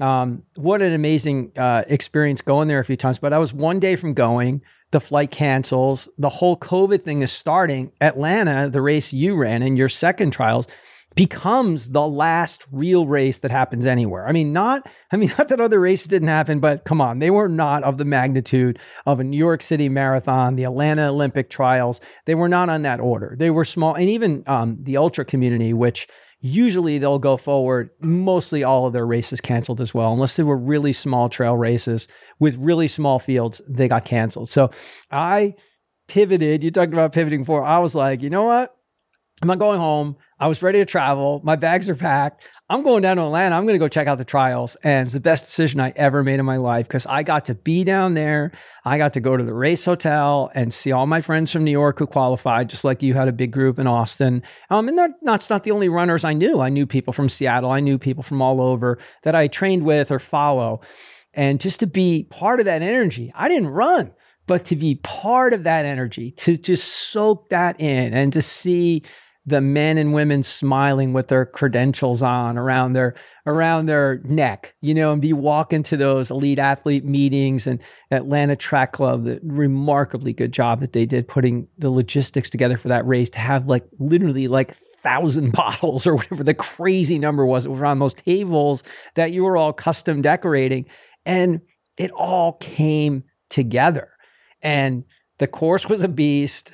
um, what an amazing uh, experience going there a few times. But I was one day from going. The flight cancels. The whole COVID thing is starting. Atlanta, the race you ran in your second trials, becomes the last real race that happens anywhere. I mean, not I mean not that other races didn't happen, but come on, they were not of the magnitude of a New York City marathon, the Atlanta Olympic trials. They were not on that order. They were small, and even um, the ultra community, which usually they'll go forward. Mostly all of their races canceled as well, unless they were really small trail races with really small fields. They got canceled. So I pivoted. You talked about pivoting before. I was like, you know what? I'm not going home. I was ready to travel. My bags are packed. I'm going down to Atlanta. I'm going to go check out the trials. And it's the best decision I ever made in my life because I got to be down there. I got to go to the race hotel and see all my friends from New York who qualified, just like you had a big group in Austin. Um, and that's not, not the only runners I knew. I knew people from Seattle. I knew people from all over that I trained with or follow. And just to be part of that energy, I didn't run but to be part of that energy, to just soak that in and to see the men and women smiling with their credentials on around their around their neck, you know, and be walking to those elite athlete meetings and Atlanta Track Club, the remarkably good job that they did putting the logistics together for that race to have like literally like thousand bottles or whatever the crazy number was. Was on those tables that you were all custom decorating. And it all came together. And the course was a beast.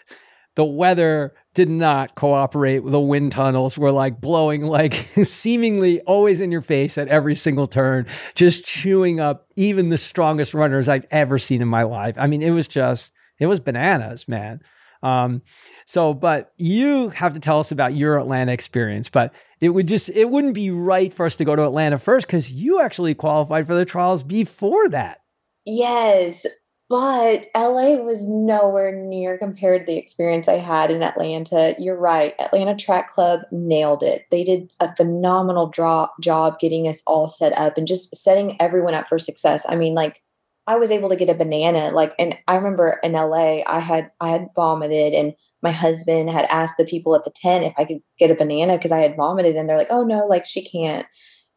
The weather did not cooperate. The wind tunnels were like blowing, like seemingly always in your face at every single turn, just chewing up even the strongest runners I've ever seen in my life. I mean, it was just, it was bananas, man. Um, so, but you have to tell us about your Atlanta experience. But it would just, it wouldn't be right for us to go to Atlanta first because you actually qualified for the trials before that. Yes. But LA was nowhere near compared to the experience I had in Atlanta. You're right. Atlanta Track Club nailed it. They did a phenomenal draw, job getting us all set up and just setting everyone up for success. I mean, like I was able to get a banana like and I remember in LA I had I had vomited and my husband had asked the people at the tent if I could get a banana because I had vomited and they're like, "Oh no, like she can't."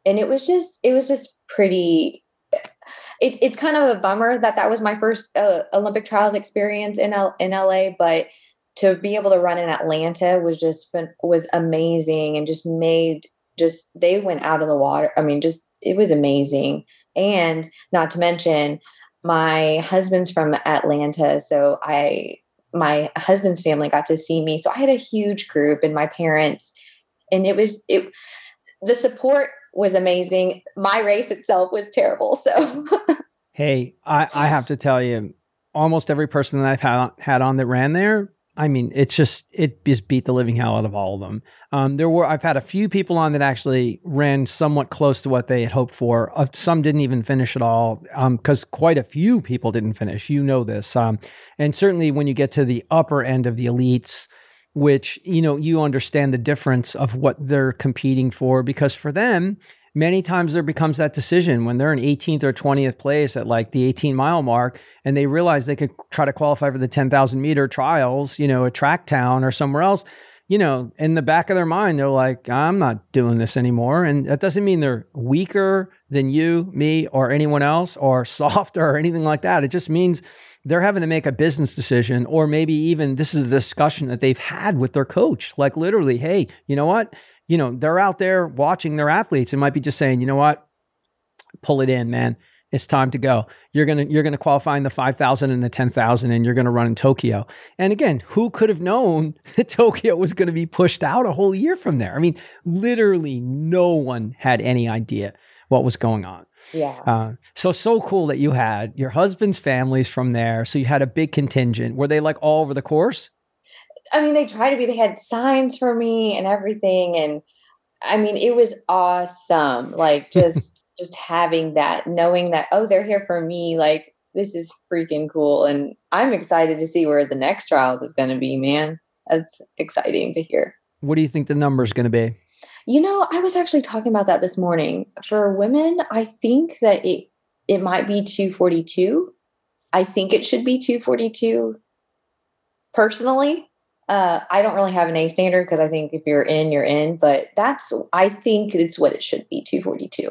And it was just it was just pretty it, it's kind of a bummer that that was my first uh, Olympic trials experience in L- in LA, but to be able to run in Atlanta was just was amazing and just made just they went out of the water. I mean, just it was amazing. And not to mention, my husband's from Atlanta, so I my husband's family got to see me. So I had a huge group and my parents, and it was it the support was amazing. My race itself was terrible. So, hey, I, I have to tell you, almost every person that I've had had on that ran there, I mean, it's just it just beat the living hell out of all of them. Um, there were I've had a few people on that actually ran somewhat close to what they had hoped for. Uh, some didn't even finish at all because um, quite a few people didn't finish. You know this, um, and certainly when you get to the upper end of the elites, which you know you understand the difference of what they're competing for because for them many times there becomes that decision when they're in 18th or 20th place at like the 18 mile mark and they realize they could try to qualify for the 10,000 meter trials you know a track town or somewhere else you know in the back of their mind they're like i'm not doing this anymore and that doesn't mean they're weaker than you me or anyone else or softer or anything like that. It just means they're having to make a business decision, or maybe even this is a discussion that they've had with their coach. Like literally, hey, you know what? You know, they're out there watching their athletes and might be just saying, you know what? Pull it in, man. it's time to go. You're gonna you're gonna qualify in the five thousand and the ten thousand, and you're gonna run in Tokyo. And again, who could have known that Tokyo was going to be pushed out a whole year from there? I mean, literally, no one had any idea what was going on. Yeah. Uh, so so cool that you had your husband's families from there. So you had a big contingent. Were they like all over the course? I mean, they tried to be. They had signs for me and everything, and I mean, it was awesome. Like just just having that, knowing that, oh, they're here for me, like this is freaking cool. And I'm excited to see where the next trials is going to be, man. That's exciting to hear. What do you think the number is going to be? You know, I was actually talking about that this morning. For women, I think that it it might be 242. I think it should be 242 personally. Uh, I don't really have an A standard because I think if you're in, you're in, but that's, I think it's what it should be 242.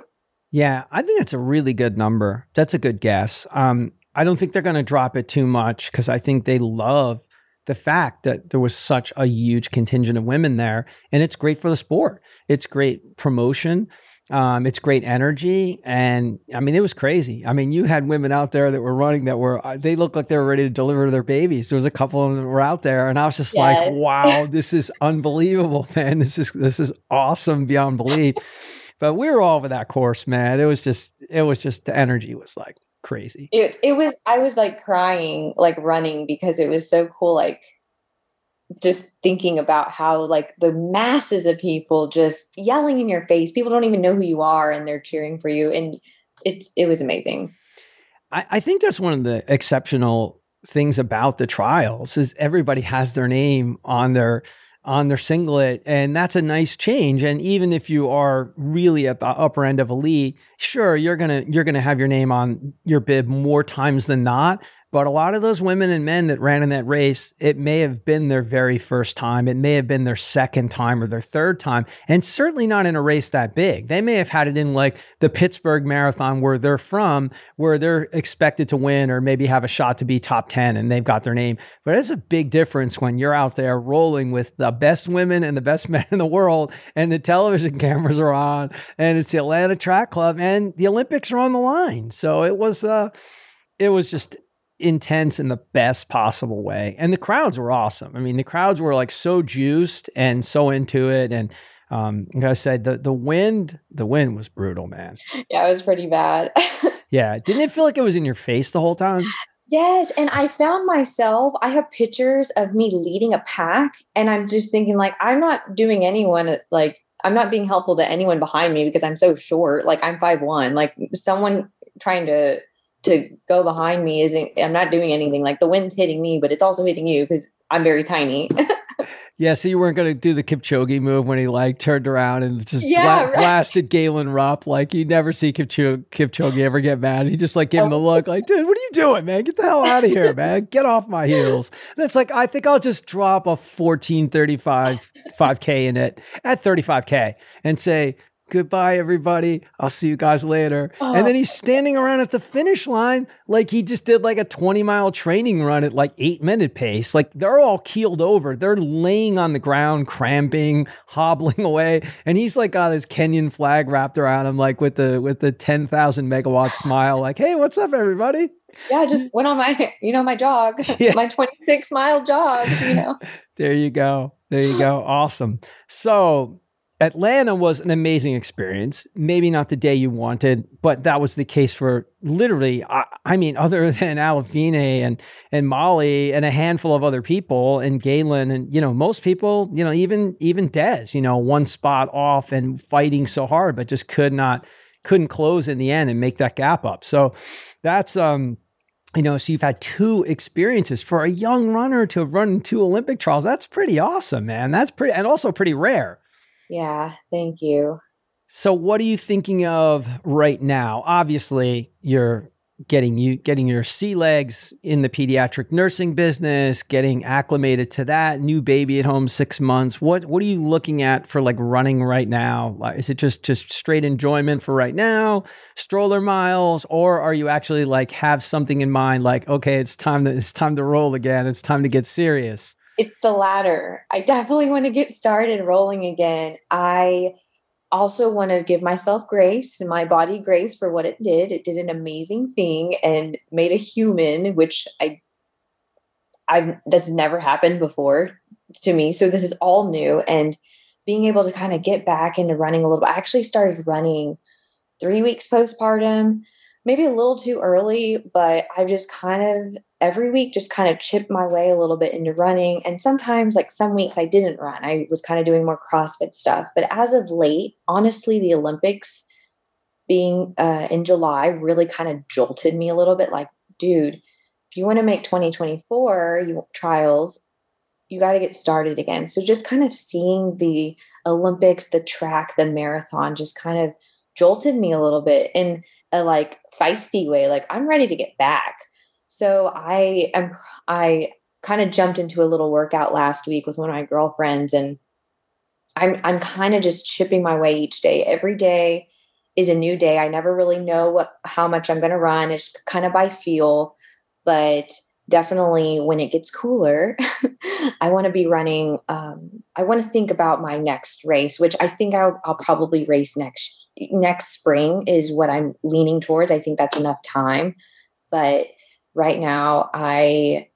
Yeah, I think that's a really good number. That's a good guess. Um, I don't think they're going to drop it too much because I think they love the fact that there was such a huge contingent of women there, and it's great for the sport. It's great promotion. Um, it's great energy, and I mean, it was crazy. I mean, you had women out there that were running that were uh, they looked like they were ready to deliver their babies. There was a couple of them that were out there, and I was just yes. like, "Wow, this is unbelievable, man! This is this is awesome beyond belief." But we were all over that course, man. It was just, it was just the energy was like crazy. It, it was, I was like crying, like running because it was so cool. Like just thinking about how like the masses of people just yelling in your face. People don't even know who you are and they're cheering for you. And it's, it was amazing. I, I think that's one of the exceptional things about the trials is everybody has their name on their on their singlet. And that's a nice change. And even if you are really at the upper end of elite, sure, you're gonna you're gonna have your name on your bib more times than not. But a lot of those women and men that ran in that race, it may have been their very first time. It may have been their second time or their third time, and certainly not in a race that big. They may have had it in like the Pittsburgh Marathon where they're from, where they're expected to win or maybe have a shot to be top 10 and they've got their name. But it's a big difference when you're out there rolling with the best women and the best men in the world, and the television cameras are on, and it's the Atlanta Track Club, and the Olympics are on the line. So it was, uh, it was just intense in the best possible way. And the crowds were awesome. I mean, the crowds were like so juiced and so into it. And um, like I said, the the wind, the wind was brutal, man. Yeah, it was pretty bad. yeah. Didn't it feel like it was in your face the whole time? Yes. And I found myself, I have pictures of me leading a pack, and I'm just thinking, like, I'm not doing anyone like I'm not being helpful to anyone behind me because I'm so short. Like I'm five one. Like someone trying to to go behind me isn't i'm not doing anything. Like the wind's hitting me but it's also hitting you because i'm very tiny. Yeah so you weren't going to do the kipchoge move when he like turned around and just yeah, bla- right. blasted galen rupp. Like you never see kipchoge, kipchoge ever get mad. He just like gave him the oh. look like dude what are you doing man? Get the hell out of here man. Get off my heels. And it's like i think i'll just drop a 1435 5k in it at 35k and say goodbye everybody. I'll see you guys later. Oh. and then he's standing around at the finish line like he just did like a 20 mile training run at like eight minute pace. Like they're all keeled over. They're laying on the ground cramping hobbling away. And he's like got his kenyan flag wrapped around him like with the with the 10000 megawatt smile like hey what's up everybody? Yeah I just went on my you know my jog yeah. my 26 mile jog you know. There you go. There you go. Awesome. So Atlanta was an amazing experience. Maybe not the day you wanted, but that was the case for literally, I, I mean, other than Aliphine and and Molly and a handful of other people and Galen and you know most people, you know even even Des, you know one spot off and fighting so hard, but just could not couldn't close in the end and make that gap up. So that's um you know, so you've had two experiences for a young runner to have run two Olympic trials. That's pretty awesome, man. That's pretty and also pretty rare. Yeah, thank you. So what are you thinking of right now? Obviously, you're getting you getting your sea legs in the pediatric nursing business, getting acclimated to that, new baby at home 6 months. What what are you looking at for like running right now? Is it just just straight enjoyment for right now, stroller miles, or are you actually like have something in mind like okay, it's time to it's time to roll again. It's time to get serious. It's the latter. I definitely want to get started rolling again. I also want to give myself grace and my body grace for what it did. It did an amazing thing and made a human, which I I've that's never happened before to me. So this is all new and being able to kind of get back into running a little bit. I actually started running three weeks postpartum, maybe a little too early, but I've just kind of every week just kind of chipped my way a little bit into running. And sometimes, like some weeks, I didn't run. I was kind of doing more CrossFit stuff. But as of late, honestly, the Olympics being uh, in July really kind of jolted me a little bit. Like, dude, if you want to make 2024 you trials, you got to get started again. So just kind of seeing the Olympics, the track, the marathon just kind of jolted me a little bit in a like feisty way. Like I'm ready to get back. So I am I kind of jumped into a little workout last week with one of my girlfriends and I'm I'm kind of just chipping my way each day. Every day is a new day. I never really know what how much I'm going to run. It's kind of by feel, but definitely when it gets cooler, I want to be running. Um, I want to think about my next race, which I think I'll, I'll probably race next next spring is what I'm leaning towards. I think that's enough time, but right now I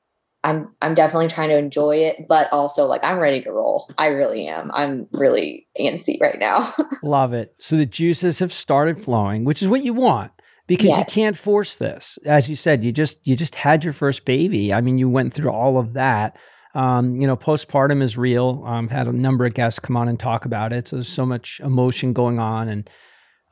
I'm I'm definitely trying to enjoy it, but also like I'm ready to roll. I really am. I'm really antsy right now. Love it. So the juices have started flowing, which is what you want because yes. you can't force this. As you said, you just you just had your first baby. I mean, you went through all of that. Um, you know, postpartum is real. Um, had a number of guests come on and talk about it. So there's so much emotion going on, and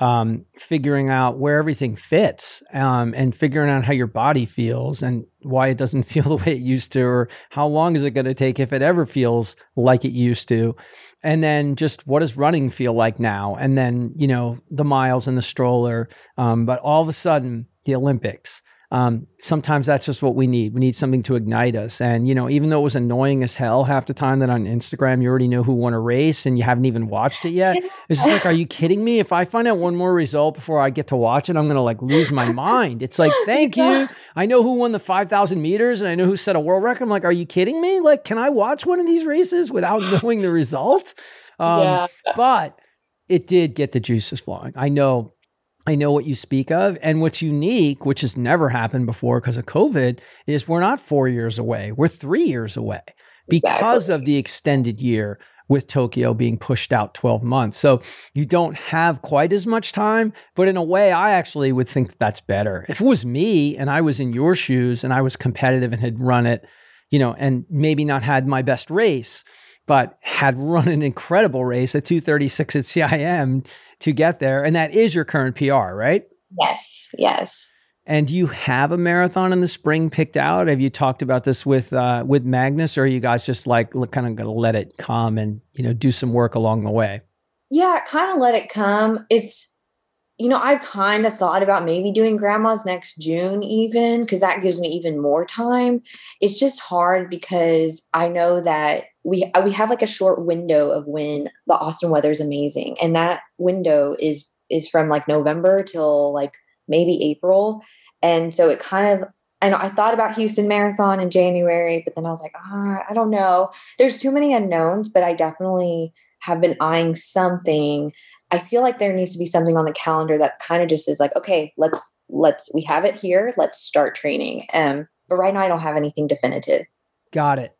um, figuring out where everything fits um, and figuring out how your body feels and why it doesn't feel the way it used to, or how long is it going to take if it ever feels like it used to. And then just what does running feel like now? And then, you know, the miles and the stroller. Um, but all of a sudden, the Olympics um, sometimes that's just what we need. We need something to ignite us. And, you know, even though it was annoying as hell half the time that on Instagram you already know who won a race and you haven't even watched it yet, it's just like, are you kidding me? If I find out one more result before I get to watch it, I'm going to like lose my mind. It's like, thank you. I know who won the 5,000 meters and I know who set a world record. I'm like, are you kidding me? Like, can I watch one of these races without knowing the result? Um, yeah. But it did get the juices flowing. I know I know what you speak of. And what's unique, which has never happened before because of COVID, is we're not four years away. We're three years away because exactly. of the extended year with Tokyo being pushed out 12 months. So you don't have quite as much time, but in a way, I actually would think that's better. If it was me and I was in your shoes and I was competitive and had run it, you know, and maybe not had my best race, but had run an incredible race at 236 at CIM, to get there. And that is your current PR, right? Yes, yes. And do you have a marathon in the spring picked out? Have you talked about this with uh, with Magness, or are you guys just like kind of going to let it come and you know do some work along the way? Yeah, kind of let it come. It's you know I've kind of thought about maybe doing grandma's next June even because that gives me even more time. It's just hard because I know that we uh, we have like a short window of when the Austin weather is amazing, and that window is is from like November till like maybe April, and so it kind of. I know I thought about Houston Marathon in January, but then I was like, ah, I don't know. There's too many unknowns, but I definitely have been eyeing something. I feel like there needs to be something on the calendar that kind of just is like, okay, let's let's we have it here. Let's start training. Um, but right now I don't have anything definitive. Got it.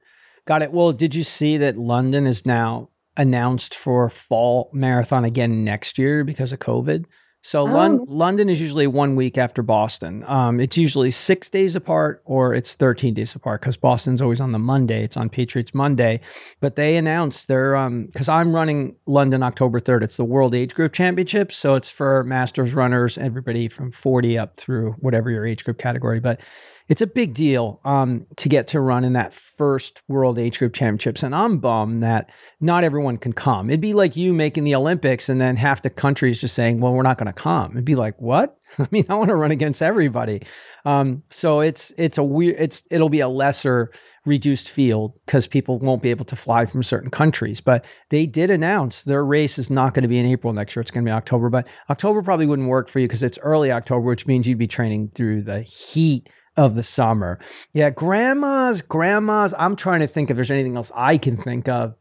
Got it. Well, did you see that London is now announced for fall marathon again next year because of COVID? So oh. Lon- London is usually one week after Boston. Um, it's usually six days apart or it's 13 days apart because Boston's always on the Monday. It's on Patriots Monday. But they announced their, because um, I'm running London October 3rd. It's the World Age Group Championship. So it's for masters runners, everybody from 40 up through whatever your age group category. But it's a big deal um, to get to run in that first World Age Group Championships. And I'm bummed that not everyone can come. It'd be like you making the Olympics and then half the countries just saying, well, we're not going to come. It'd be like, what? I mean, I want to run against everybody. Um, so it's it's a weird it's it'll be a lesser reduced field because people won't be able to fly from certain countries. But they did announce their race is not going to be in April next year. It's going to be October. But October probably wouldn't work for you because it's early October, which means you'd be training through the heat of the summer. Yeah, grandma's, grandma's. I'm trying to think if there's anything else I can think of.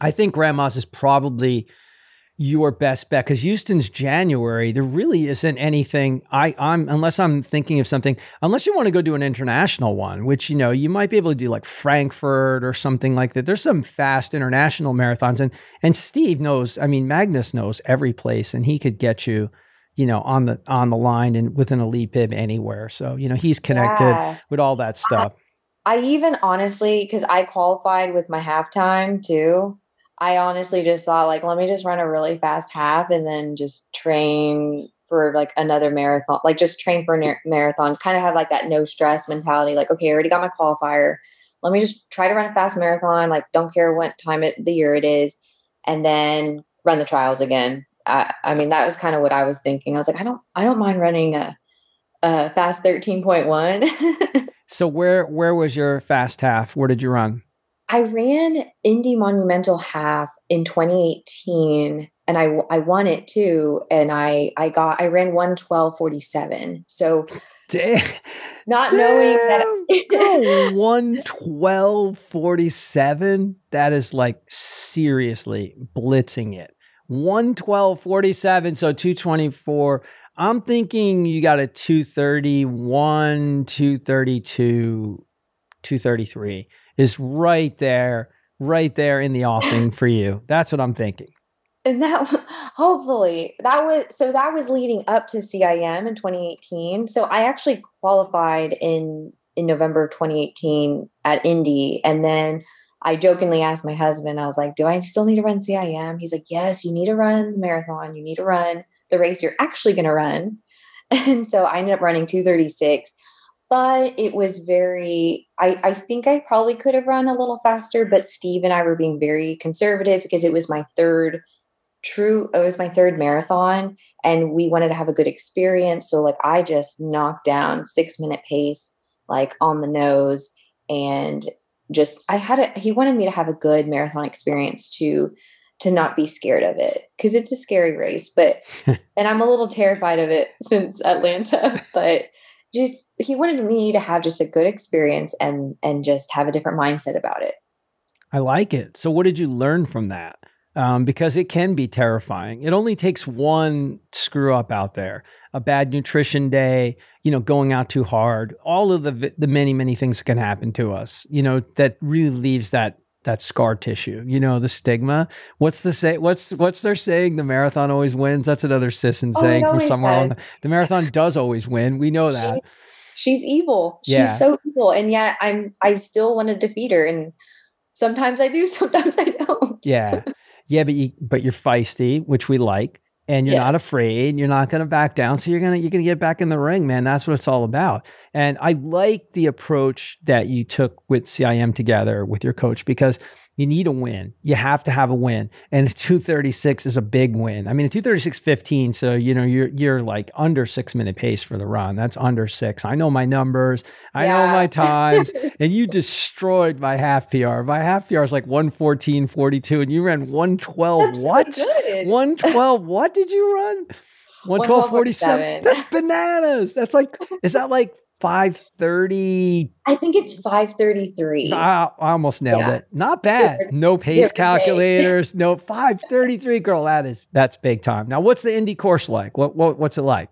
I think grandma's is probably your best bet because Houston's January. There really isn't anything. I I'm unless I'm thinking of something. Unless you want to go do an international one, which you know you might be able to do like Frankfurt or something like that. There's some fast international marathons, and and Steve knows. I mean, Magness knows every place, and he could get you. You know, on the on the line and with an elite bib anywhere. So you know he's connected yeah. with all that stuff. I, I even honestly, because I qualified with my halftime too. I honestly just thought like, let me just run a really fast half and then just train for like another marathon, like just train for a marathon, kind of have like that no stress mentality. Like, okay, I already got my qualifier. Let me just try to run a fast marathon. Like, don't care what time it, the year it is, and then run the trials again. I, I mean, that was kind of what I was thinking. I was like, I don't, I don't mind running a, a fast 13.1. so where, where was your fast half? Where did you run? I ran Indy Monumental Half in 2018 and I I won it too and I I got I ran 112.47. So Damn. not Damn. knowing that 112.47 that is like seriously blitzing it. 112.47 so 224 I'm thinking you got a 231, 232, 233 is right there, right there in the offing for you. That's what I'm thinking. And that hopefully that was so that was leading up to CIM in 2018. So I actually qualified in in November of 2018 at Indy and then I jokingly asked my husband, I was like, Do I still need to run CIM? He's like, Yes, you need to run the marathon. You need to run the race you're actually going to run. And so I ended up running 236 but it was very I, I think i probably could have run a little faster but steve and i were being very conservative because it was my third true it was my third marathon and we wanted to have a good experience so like i just knocked down six minute pace like on the nose and just i had a he wanted me to have a good marathon experience to to not be scared of it because it's a scary race but and i'm a little terrified of it since atlanta but just he wanted me to have just a good experience and and just have a different mindset about it. I like it. So what did you learn from that? Um, because it can be terrifying. It only takes one screw up out there, a bad nutrition day, you know, going out too hard, all of the the many many things that can happen to us. You know, that really leaves that that scar tissue. You know, the stigma. What's the say? What's what's their saying? The marathon always wins. That's another Sisson oh, saying from somewhere along. The, the marathon does always win. We know that. She, she's evil. She's yeah. so evil, and yet I'm. I still want to defeat her, and sometimes I do. Sometimes I don't. yeah, yeah, but you but you're feisty, which we like and you're yeah. not afraid you're not going to back down so you're going to you're going to get back in the ring man that's what it's all about and i like the approach that you took with cim together with your coach because you need a win. You have to have a win. And 236 is a big win. I mean, 236.15, so you know, you're you're like under six minute pace for the run. That's under six. I know my numbers, I yeah. know my times, and you destroyed my half PR. My half PR is like 114.42, and you ran 112. what? 112. What did you run? 112.47. That's bananas. That's like, is that like 530 i think it's 533 i, I almost nailed yeah. it. Not bad. no pace calculators. No 533 girl that is that's big time. Now what's the indy course like? What, what what's it like?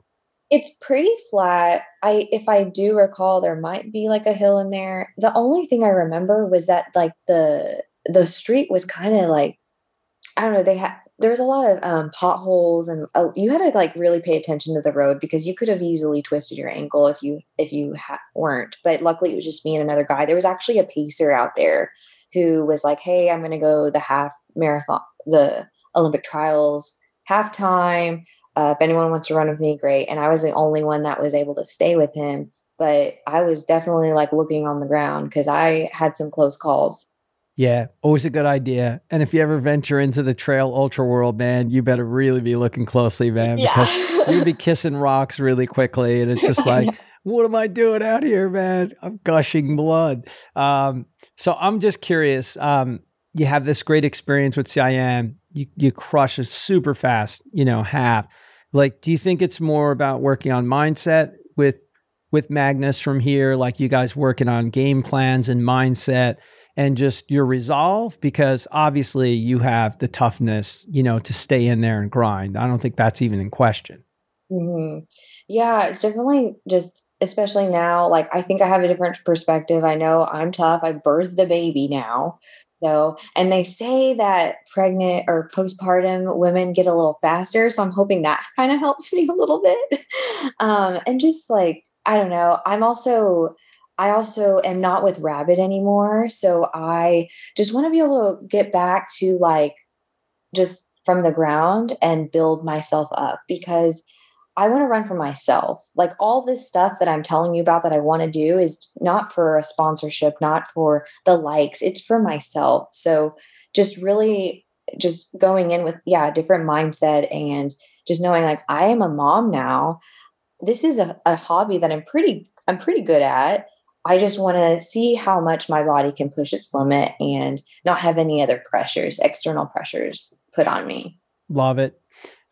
It's pretty flat. I if i do recall there might be like a hill in there. The only thing i remember was that like the the street was kind of like i don't know they had there's a lot of um, potholes and uh, you had to like really pay attention to the road because you could have easily twisted your ankle if you if you ha- weren't. But luckily it was just me and another guy. There was actually a pacer out there who was like hey i'm going to go the half marathon the olympic trials halftime. Uh, if anyone wants to run with me great. And i was the only one that was able to stay with him. But i was definitely like looking on the ground because i had some close calls yeah, always a good idea. And if you ever venture into the trail ultra world, man, you better really be looking closely, man, yeah. because you'll be kissing rocks really quickly. And it's just like, what am I doing out here, man? I'm gushing blood. Um, so I'm just curious. Um, you have this great experience with CIM. You you crush a super fast, you know, half. Like, do you think it's more about working on mindset with with Magness from here? Like you guys working on game plans and mindset and just your resolve because obviously you have the toughness, you know, to stay in there and grind. I don't think that's even in question. Mm-hmm. Yeah, it's definitely just especially now, like I think I have a different perspective. I know I'm tough. I birthed a baby now. So, and they say that pregnant or postpartum women get a little faster. So I'm hoping that kind of helps me a little bit. Um, and just like, I don't know, I'm also, I also am not with Rabbit anymore. So I just want to be able to get back to like just from the ground and build myself up because I want to run for myself. Like all this stuff that I'm telling you about that I want to do is not for a sponsorship, not for the likes, it's for myself. So just really just going in with yeah, a different mindset and just knowing like I am a mom now. This is a, a hobby that I'm pretty I'm pretty good at. I just want to see how much my body can push its limit and not have any other pressures, external pressures put on me. Love it.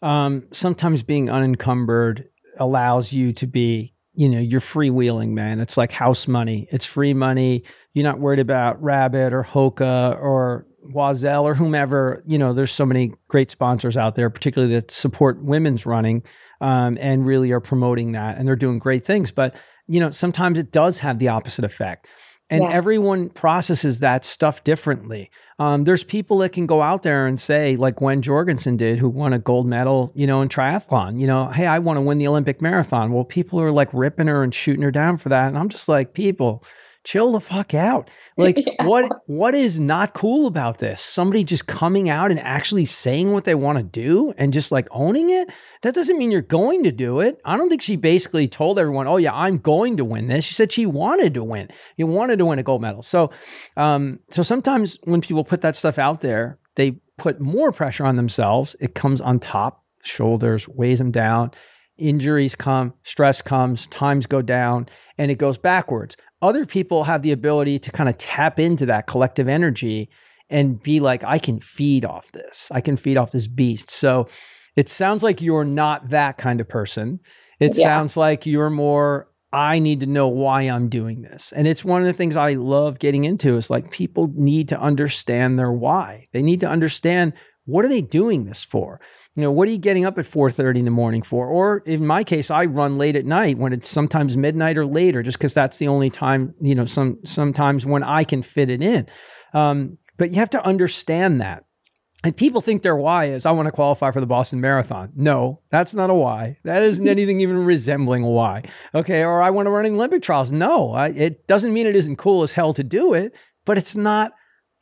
Um, sometimes being unencumbered allows you to be you know you're freewheeling man. It's like house money. It's free money. You're not worried about rabbit or hoka or Oiselle or whomever. You know there's so many great sponsors out there particularly that support women's running um, and really are promoting that and they're doing great things. But you know sometimes it does have the opposite effect and yeah. everyone processes that stuff differently. Um, there's people that can go out there and say, like Gwen Jorgensen did, who won a gold medal, you know, in triathlon. You know, hey, I want to win the Olympic marathon. Well, people are like ripping her and shooting her down for that, and I'm just like, people, chill the fuck out. Like yeah. what what is not cool about this? Somebody just coming out and actually saying what they want to do and just like owning it? That doesn't mean you're going to do it. I don't think she basically told everyone, "Oh yeah, I'm going to win this." She said she wanted to win. You wanted to win a gold medal. So um so sometimes when people put that stuff out there, they put more pressure on themselves. It comes on top, shoulders, weighs them down injuries come, stress comes, times go down, and it goes backwards. Other people have the ability to kind of tap into that collective energy and be like, I can feed off this. I can feed off this beast. So it sounds like you're not that kind of person. It yeah. sounds like you're more, I need to know why I'm doing this. And it's one of the things I love getting into is like people need to understand their why. They need to understand what are they doing this for? You know, what are you getting up at 4:30 in the morning for? Or in my case, I run late at night when it's sometimes midnight or later, just because that's the only time, you know, some sometimes when I can fit it in. Um, but you have to understand that. And people think their why is I want to qualify for the Boston Marathon. No, that's not a why. That isn't anything even resembling a why. Okay, or I want to run in Olympic trials. No, I, it doesn't mean it isn't cool as hell to do it, but it's not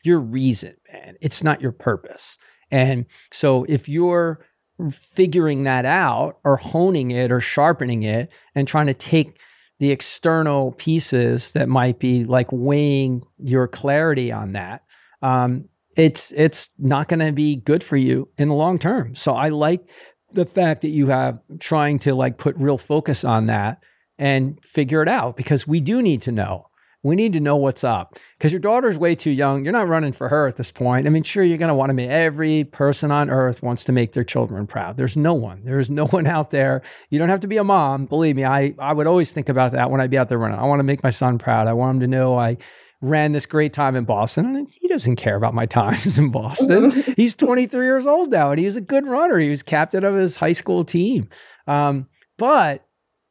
your reason, man. It's not your purpose. And so if you're figuring that out or honing it or sharpening it and trying to take the external pieces that might be like weighing your clarity on that, um, it's it's not going to be good for you in the long term. So I like the fact that you have trying to like put real focus on that and figure it out because we do need to know we need to know what's up because your daughter's way too young. You're not running for her at this point. I mean, sure, you're going to want to make every person on earth wants to make their children proud. There's no one. There's no one out there. You don't have to be a mom. Believe me, I, I would always think about that when I'd be out there running. I want to make my son proud. I want him to know I ran this great time in Boston. And he doesn't care about my times in Boston. he's 23 years old now and he was a good runner. He was captain of his high school team. Um, but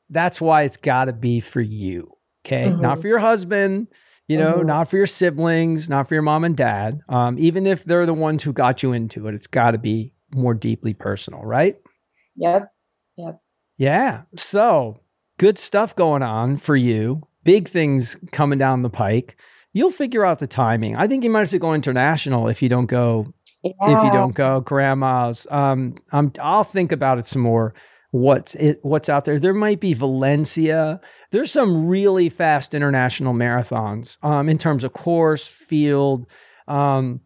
that's why it's got to be for you Okay. Mm-hmm. Not for your husband, you know, mm-hmm. not for your siblings, not for your mom and dad. Um, even if they're the ones who got you into it, it's got to be more deeply personal, right? Yep. Yep. Yeah. So good stuff going on for you. Big things coming down the pike. You'll figure out the timing. I think you might have to go international if you don't go. Yeah. If you don't go, grandma's. Um, I'm. I'll think about it some more what's it, what's out there. There might be Valencia. There's some really fast international marathons um, in terms of course, field. Um,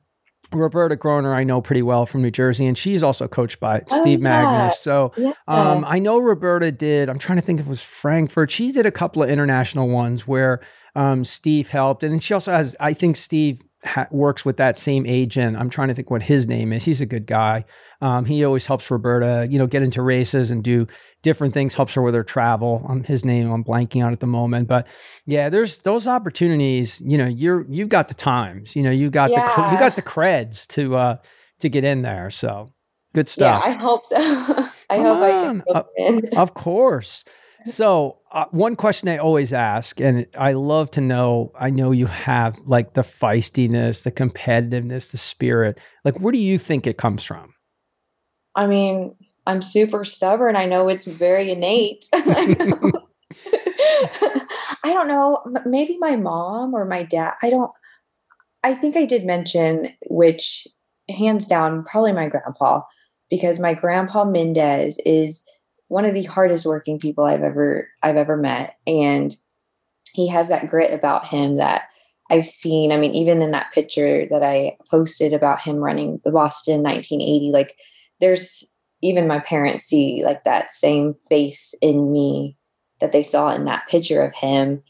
Roberta Groner, I know pretty well from New Jersey, and she's also coached by oh, Steve yeah. Magness. So yeah. um, I know Roberta did. I'm trying to think if it was Frankfurt. She did a couple of international ones where um, Steve helped, and she also has. I think Steve ha- works with that same agent. I'm trying to think what his name is. He's a good guy. Um, he always helps Roberta, you know, get into races and do different things. Helps her with her travel. Um, his name I'm blanking on at the moment, but yeah, there's those opportunities. You know, you're you've got the times. You know, you got yeah. the you got the creds to uh to get in there. So good stuff. Yeah, I hope so. I Come hope on. I can. Of course. So, uh, one question I always ask, and I love to know, I know you have like the feistiness, the competitiveness, the spirit. Like, where do you think it comes from? I mean, I'm super stubborn. I know it's very innate. I don't know. Maybe my mom or my dad. I don't. I think I did mention, which hands down, probably my grandpa, because my grandpa Mendez is one of the hardest working people I've ever I've ever met. And he has that grit about him that I've seen. I mean even in that picture that I posted about him running the Boston 1980 like there's even my parents see like that same face in me that they saw in that picture of him.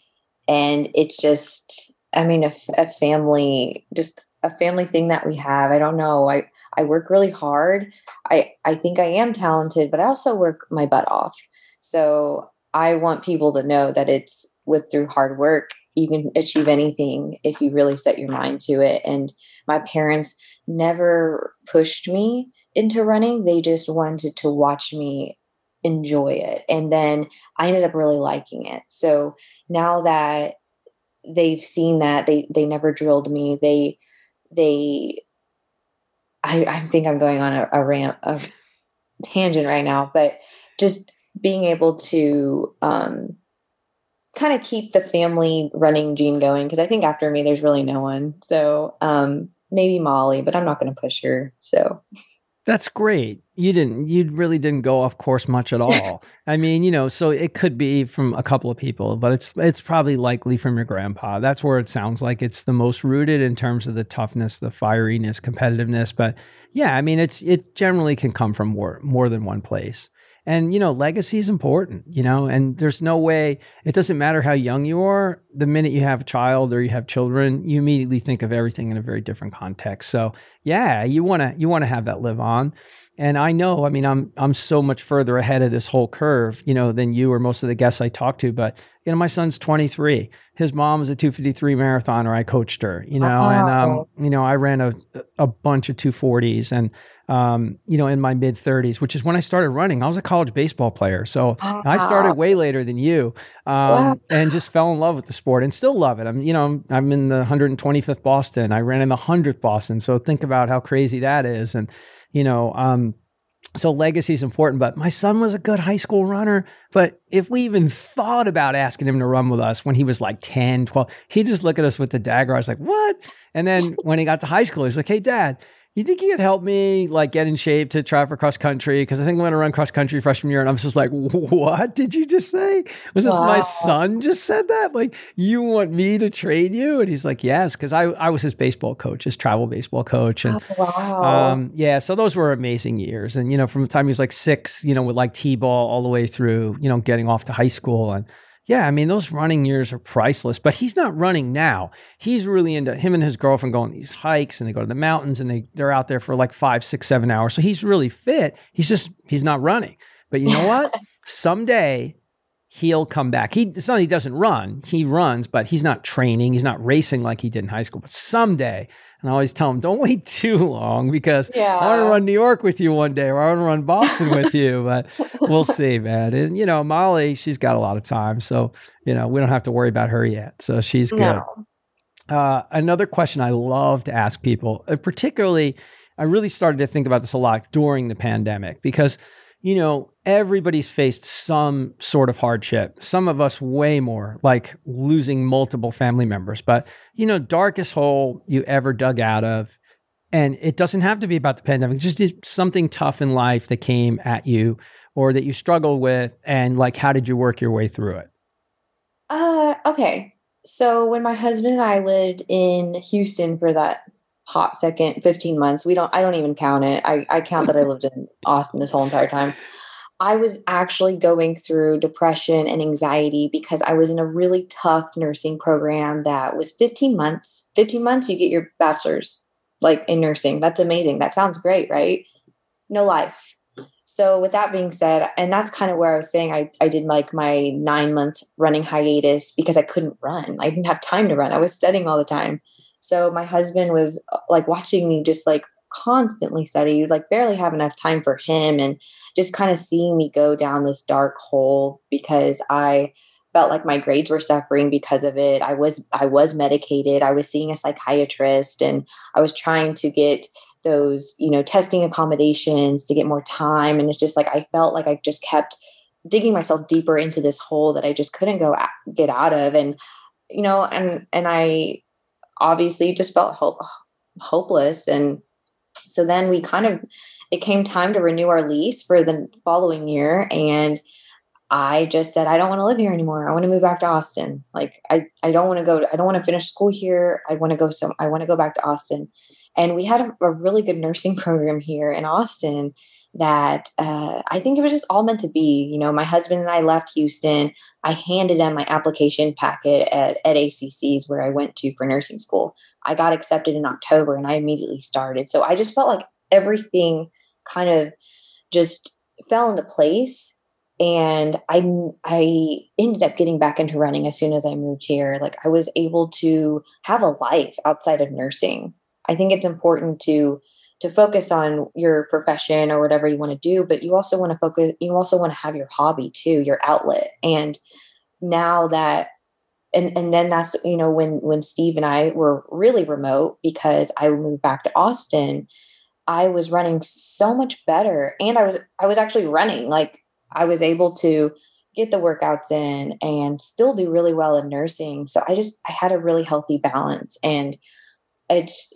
And it's just I mean a, a family just a family thing that we have. I don't know. I I work really hard. I I think I am talented, but I also work my butt off. So I want people to know that it's with through hard work you can achieve anything if you really set your mind to it. And my parents never pushed me into running. They just wanted to watch me enjoy it. And then I ended up really liking it. So now that they've seen that, they they never drilled me. They they I, I think I'm going on a, a a tangent right now, but just being able to um, kind of keep the family running gene going because I think after me there's really no one. So um, maybe Molly, but I'm not going to push her. So that's great. You didn't, you really didn't go off course much at all. I mean, you know, so it could be from a couple of people, but it's it's probably likely from your grandpa. That's where it sounds like it's the most rooted in terms of the toughness, the fieriness, competitiveness. But yeah, I mean, it's it generally can come from more more than one place. And, you know, legacy is important, you know, and there's no way, it doesn't matter how young you are. The minute you have a child or you have children, you immediately think of everything in a very different context. So, yeah, you want to, you want to have that live on. And I know, I mean, I'm, I'm so much further ahead of this whole curve, you know, than you or most of the guests I talk to. But, you know, my son's 23. His mom was a 253 marathoner. I coached her, you know, oh. and, um, you know, I ran a, a bunch of 240s and, um, you know, in my mid 30s, which is when I started running. I was a college baseball player. So I started way later than you um, wow. and just fell in love with the sport and still love it. I'm, you know, I'm in the 125th Boston. I ran in the 100th Boston. So think about how crazy that is. And, you know, um, so legacy is important, but my son was a good high school runner. But if we even thought about asking him to run with us when he was like 10, 12, he'd just look at us with the dagger. I was like, what? And then when he got to high school, he's like, hey, dad, you think you could help me like get in shape to try for cross country? Because I think I'm going to run cross country freshman year. And I'm just like, what did you just say? Was this wow. my son just said that? Like, you want me to train you? And he's like, yes, because I, I was his baseball coach, his travel baseball coach. And oh, wow. Um, yeah, so those were amazing years. And, you know, from the time he was like six, you know, with like T ball all the way through, you know, getting off to high school. And, yeah, I mean, those running years are priceless, but he's not running now. He's really into him and his girlfriend going these hikes and they go to the mountains and they, they're out there for like five, six, seven hours. So he's really fit. He's just, he's not running. But you know what? Someday he'll come back. He, it's not he doesn't run, he runs, but he's not training. He's not racing like he did in high school. But someday and I always tell them, don't wait too long because yeah. I want to run New York with you one day or I want to run Boston with you. But we'll see, man. And, you know, Molly, she's got a lot of time. So, you know, we don't have to worry about her yet. So she's good. No. Uh, another question I love to ask people, uh, particularly, I really started to think about this a lot during the pandemic because you know, everybody's faced some sort of hardship. Some of us way more, like losing multiple family members. But, you know, darkest hole you ever dug out of. And it doesn't have to be about the pandemic, just something tough in life that came at you or that you struggled with. And like, how did you work your way through it? Uh, okay. So when my husband and I lived in Houston for that hot second 15 months we don't i don't even count it i, I count that i lived in austin this whole entire time I was actually going through depression and anxiety because I was in a really tough nursing program that was 15 months. 15 months, you get your bachelor's, like in nursing. That's amazing. That sounds great, right? No life. So, with that being said, and that's kind of where I was saying I, I did like my nine months running hiatus because I couldn't run. I didn't have time to run. I was studying all the time. So, my husband was uh, like watching me just like constantly study. You'd like barely have enough time for him and just kind of seeing me go down this dark hole because I felt like my grades were suffering because of it. I was I was medicated. I was seeing a psychiatrist and I was trying to get those, you know, testing accommodations to get more time and it's just like I felt like I just kept digging myself deeper into this hole that I just couldn't go get out of and you know and and I obviously just felt hope, hopeless and so then we kind of, it came time to renew our lease for the following year. And I just said, I don't want to live here anymore. I want to move back to Austin. Like, I, I don't want to go, I don't want to finish school here. I want to go some, I want to go back to Austin. And we had a, a really good nursing program here in Austin that uh, I think it was just all meant to be. You know, my husband and I left Houston. I handed in my application packet at, at ACC's where I went to for nursing school. I got accepted in October and I immediately started. So I just felt like everything kind of just fell into place. And I I ended up getting back into running as soon as I moved here. Like I was able to have a life outside of nursing. I think it's important to to focus on your profession or whatever you want to do but you also want to focus you also want to have your hobby too your outlet. And now that and and then that's you know when when steve and i were really remote because i moved back to austin i was running so much better and i was i was actually running. Like i was able to get the workouts in and still do really well in nursing. So i just i had a really healthy balance and it's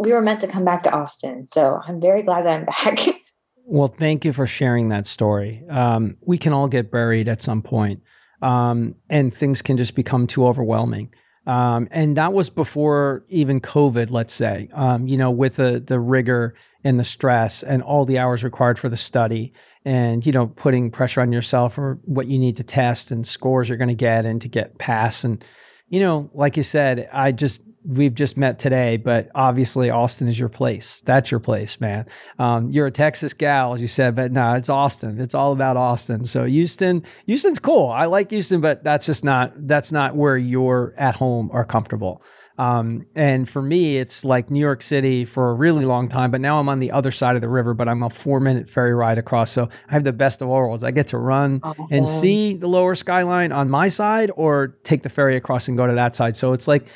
we were meant to come back to austin so i'm very glad that i'm back well thank you for sharing that story um, we can all get buried at some point um, and things can just become too overwhelming. Um, and that was before even COVID, let's say, um, you know, with the, the rigor and the stress and all the hours required for the study and, you know, putting pressure on yourself or what you need to test and scores you're going to get and to get pass. And, you know, like you said, I just we've just met today, but obviously Austin is your place. That's your place, man. Um, you're a Texas gal, as you said, but no, it's Austin. It's all about Austin. So Houston, Houston's cool. I like Houston, but that's just not that's not where you're at home or comfortable. Um, and for me, it's like New York City for a really long time, but now I'm on the other side of the river, but I'm a four minute ferry ride across. So I have the best of all worlds. I get to run awesome. and see the lower skyline on my side or take the ferry across and go to that side. So it's like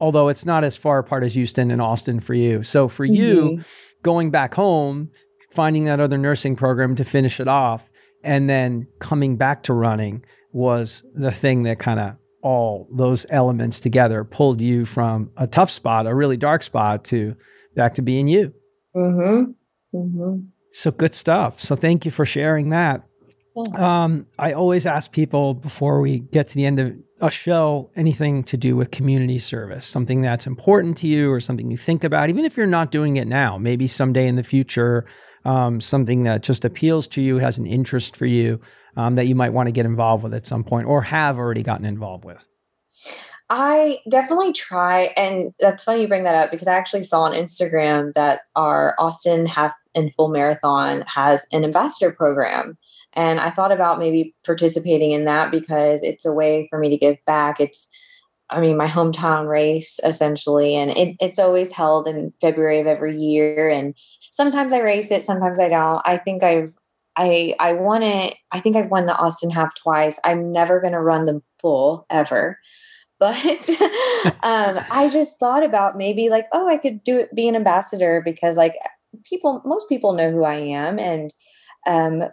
although it's not as far apart as Houston and Austin for you. So for mm-hmm. you, going back home, finding that other nursing program to finish it off, and then coming back to running was the thing that kind of all those elements together pulled you from a tough spot, a really dark spot, to back to being you. Mm-hmm. Mm-hmm. So good stuff. So thank you for sharing that. Um, I always ask people before we get to the end of a show anything to do with community service, something that's important to you or something you think about, even if you're not doing it now, maybe someday in the future, um, something that just appeals to you, has an interest for you um, that you might want to get involved with at some point or have already gotten involved with. I definitely try. And that's funny you bring that up because I actually saw on Instagram that our Austin Half and Full Marathon has an ambassador program. And I thought about maybe participating in that because it's a way for me to give back. It's, I mean, my hometown race essentially, and it, it's always held in February of every year. And sometimes I race it, sometimes I don't. I think I've, I, I won it. I think I've won the Austin half twice. I'm never going to run the full ever. But um, I just thought about maybe like, oh, I could do it, be an ambassador because like people, most people know who I am. And um,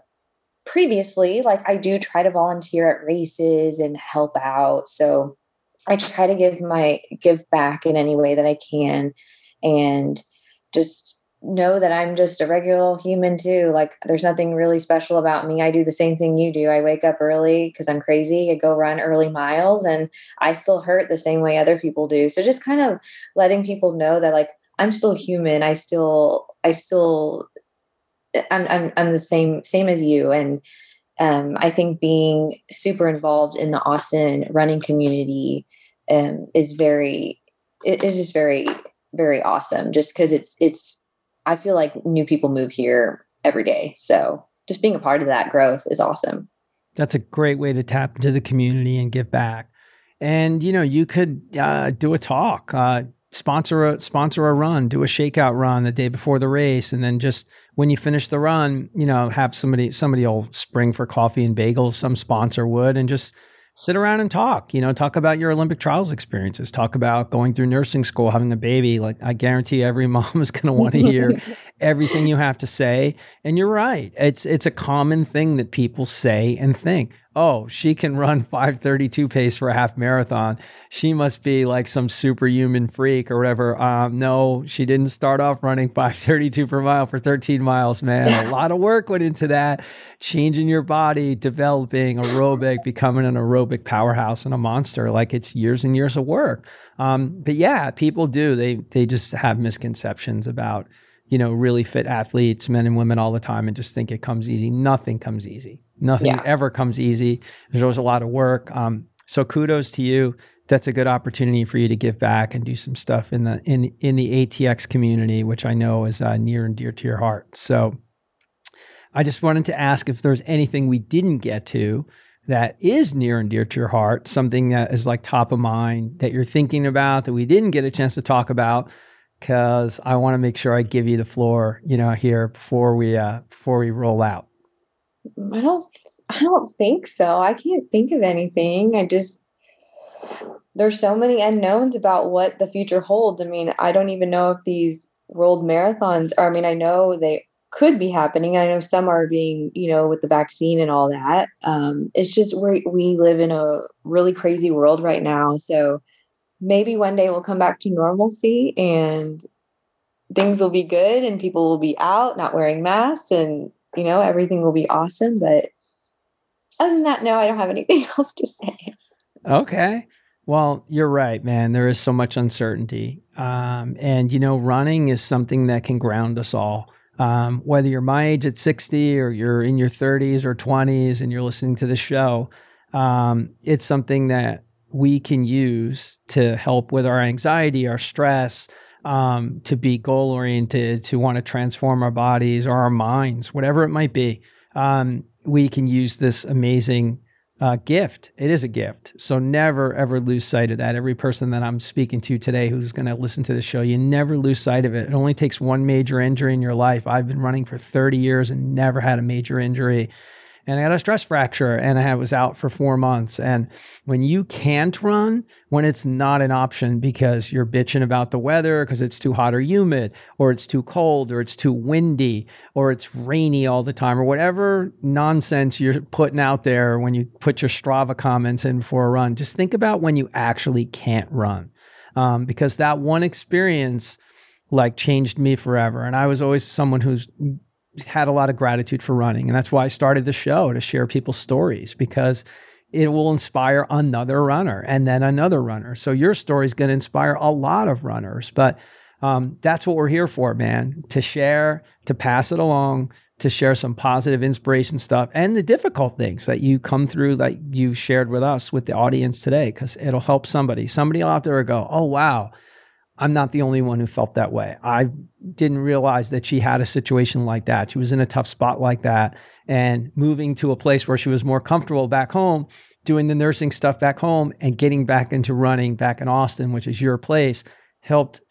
previously, like I do try to volunteer at races and help out. So I try to give my give back in any way that I can and just know that I'm just a regular human too. Like there's nothing really special about me. I do the same thing you do. I wake up early because I'm crazy. I go run early miles and I still hurt the same way other people do. So just kind of letting people know that like I'm still human. I still I still I'm I'm I'm the same same as you, and um, I think being super involved in the Austin running community um, is very it is just very very awesome. Just because it's it's I feel like new people move here every day, so just being a part of that growth is awesome. That's a great way to tap into the community and give back. And you know, you could uh, do a talk, uh, sponsor a sponsor a run, do a shakeout run the day before the race, and then just when you finish the run, you know, have somebody somebody will spring for coffee and bagels, some sponsor would, and just sit around and talk, you know, talk about your Olympic trials experiences, talk about going through nursing school, having a baby. Like I guarantee every mom is going to want to hear everything you have to say. And you're right. It's it's a common thing that people say and think oh, she can run 532 pace for a half marathon. She must be like some superhuman freak or whatever. Um, no, she didn't start off running 532 per mile for 13 miles, man. A lot of work went into that. Changing your body, developing aerobic, becoming an aerobic powerhouse and a monster. Like it's years and years of work. Um, but yeah, people do. They they just have misconceptions about you know, really fit athletes, men and women all the time, and just think it comes easy. Nothing comes easy. Nothing yeah. ever comes easy. There's always a lot of work. Um, so kudos to you. That's a good opportunity for you to give back and do some stuff in the in in the ATX community, which I know is uh, near and dear to your heart. So, I just wanted to ask if there's anything we didn't get to that is near and dear to your heart, something that is like top of mind that you're thinking about that we didn't get a chance to talk about because I want to make sure I give you the floor, you know, here before we uh before we roll out. I don't I don't think so. I can't think of anything. I just there's so many unknowns about what the future holds. I mean, I don't even know if these world marathons are I mean, I know they could be happening. I know some are being, you know, with the vaccine and all that. Um, it's just we we live in a really crazy world right now. So maybe one day we'll come back to normalcy and things will be good and people will be out not wearing masks and you know everything will be awesome but other than that no i don't have anything else to say. Okay. Well you're right man. There is so much uncertainty um, and you know running is something that can ground us all. Um, whether you're my age at 60 or you're in your 30s or 20s and you're listening to the show um, it's something that we can use to help with our anxiety, our stress, um, to be goal oriented, to want to transform our bodies or our minds, whatever it might be. Um, we can use this amazing uh, gift. It is a gift. So never, ever lose sight of that. Every person that I'm speaking to today who's going to listen to the show, you never lose sight of it. It only takes one major injury in your life. I've been running for 30 years and never had a major injury and I had a stress fracture and I was out for four months. And when you can't run, when it's not an option because you're bitching about the weather because it's too hot or humid, or it's too cold, or it's too windy, or it's rainy all the time, or whatever nonsense you're putting out there when you put your Strava comments in for a run, just think about when you actually can't run. Um, because that one experience like changed me forever. And I was always someone who's had a lot of gratitude for running. And that's why I started the show to share people's stories because it will inspire another runner and then another runner. So your story is going to inspire a lot of runners. But um, that's what we're here for, man to share, to pass it along, to share some positive inspiration stuff and the difficult things that you come through that you shared with us with the audience today, because it'll help somebody. Somebody out there will go, oh, wow I'm not the only one who felt that way. I didn't realize that she had a situation like that. She was in a tough spot like that. And moving to a place where she was more comfortable back home, doing the nursing stuff back home, and getting back into running back in Austin, which is your place, helped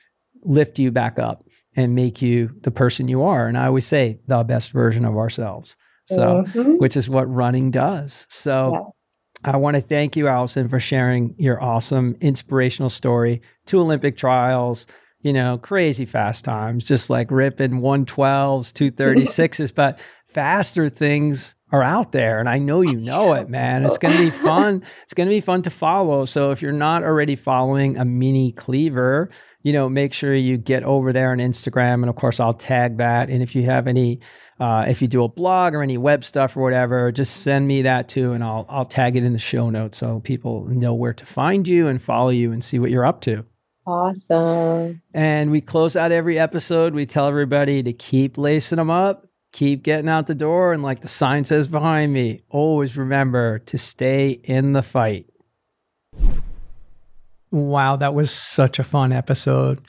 lift you back up and make you the person you are. And I always say the best version of ourselves. So, mm-hmm. which is what running does. So, yeah. I want to thank you, Allison, for sharing your awesome inspirational story. Two Olympic trials, you know, crazy fast times, just like ripping 112s, 236s, but faster things are out there. And I know you know it, man. It's going to be fun. It's going to be fun to follow. So if you're not already following a mini cleaver, you know, make sure you get over there on Instagram. And of course, I'll tag that. And if you have any, uh, if you do a blog or any web stuff or whatever, just send me that too, and I'll I'll tag it in the show notes so people know where to find you and follow you and see what you're up to. Awesome. And we close out every episode. We tell everybody to keep lacing them up keep getting out the door. And like the sign says behind me, always remember to stay in the fight. Wow, that was such a fun episode.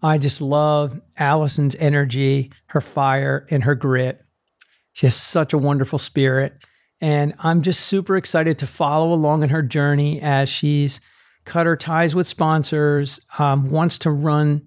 I just love Allison's energy, her fire, and her grit. She has such a wonderful spirit. And I'm just super excited to follow along in her journey as she's cut her ties with sponsors, um, wants to run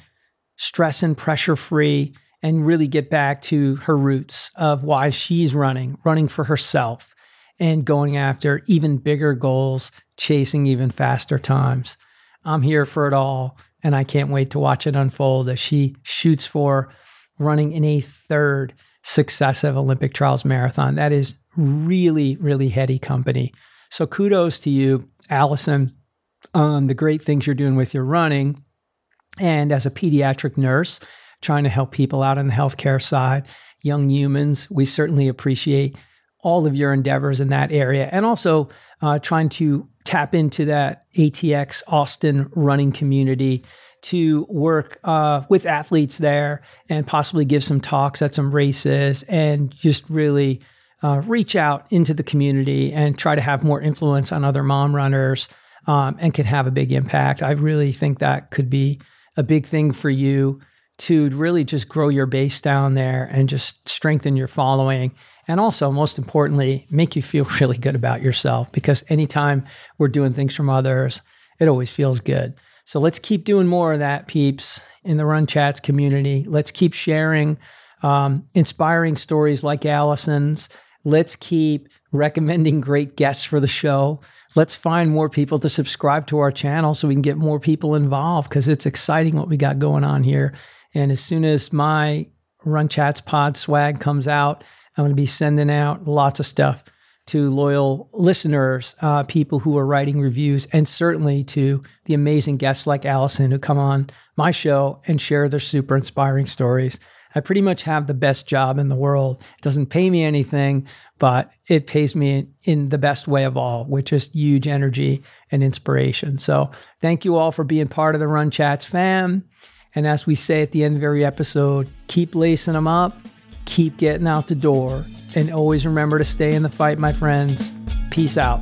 stress and pressure free, and really get back to her roots of why she's running, running for herself, and going after even bigger goals, chasing even faster times. I'm here for it all, and I can't wait to watch it unfold as she shoots for running in a third successive Olympic trials marathon. That is really, really heady company. So kudos to you, Allison, on the great things you're doing with your running. And as a pediatric nurse, trying to help people out on the healthcare side, young humans, we certainly appreciate all of your endeavors in that area. And also uh, trying to tap into that ATX Austin running community to work uh, with athletes there and possibly give some talks at some races and just really uh, reach out into the community and try to have more influence on other mom runners um, and could have a big impact. I really think that could be a big thing for you to really just grow your base down there and just strengthen your following. And also, most importantly, make you feel really good about yourself because anytime we're doing things from others, it always feels good. So let's keep doing more of that, peeps, in the Run Chats community. Let's keep sharing um, inspiring stories like Allison's Let's keep recommending great guests for the show. Let's find more people to subscribe to our channel so we can get more people involved because it's exciting what we got going on here. And as soon as my Run Chats Pod swag comes out, I'm going to be sending out lots of stuff to loyal listeners, uh, people who are writing reviews, and certainly to the amazing guests like Allison who come on my show and share their super inspiring stories. I pretty much have the best job in the world. It doesn't pay me anything, but it pays me in the best way of all, which is huge energy and inspiration. So thank you all for being part of the Run Chats fam. And as we say at the end of every episode, keep lacing them up, keep getting out the door, and always remember to stay in the fight, my friends. Peace out.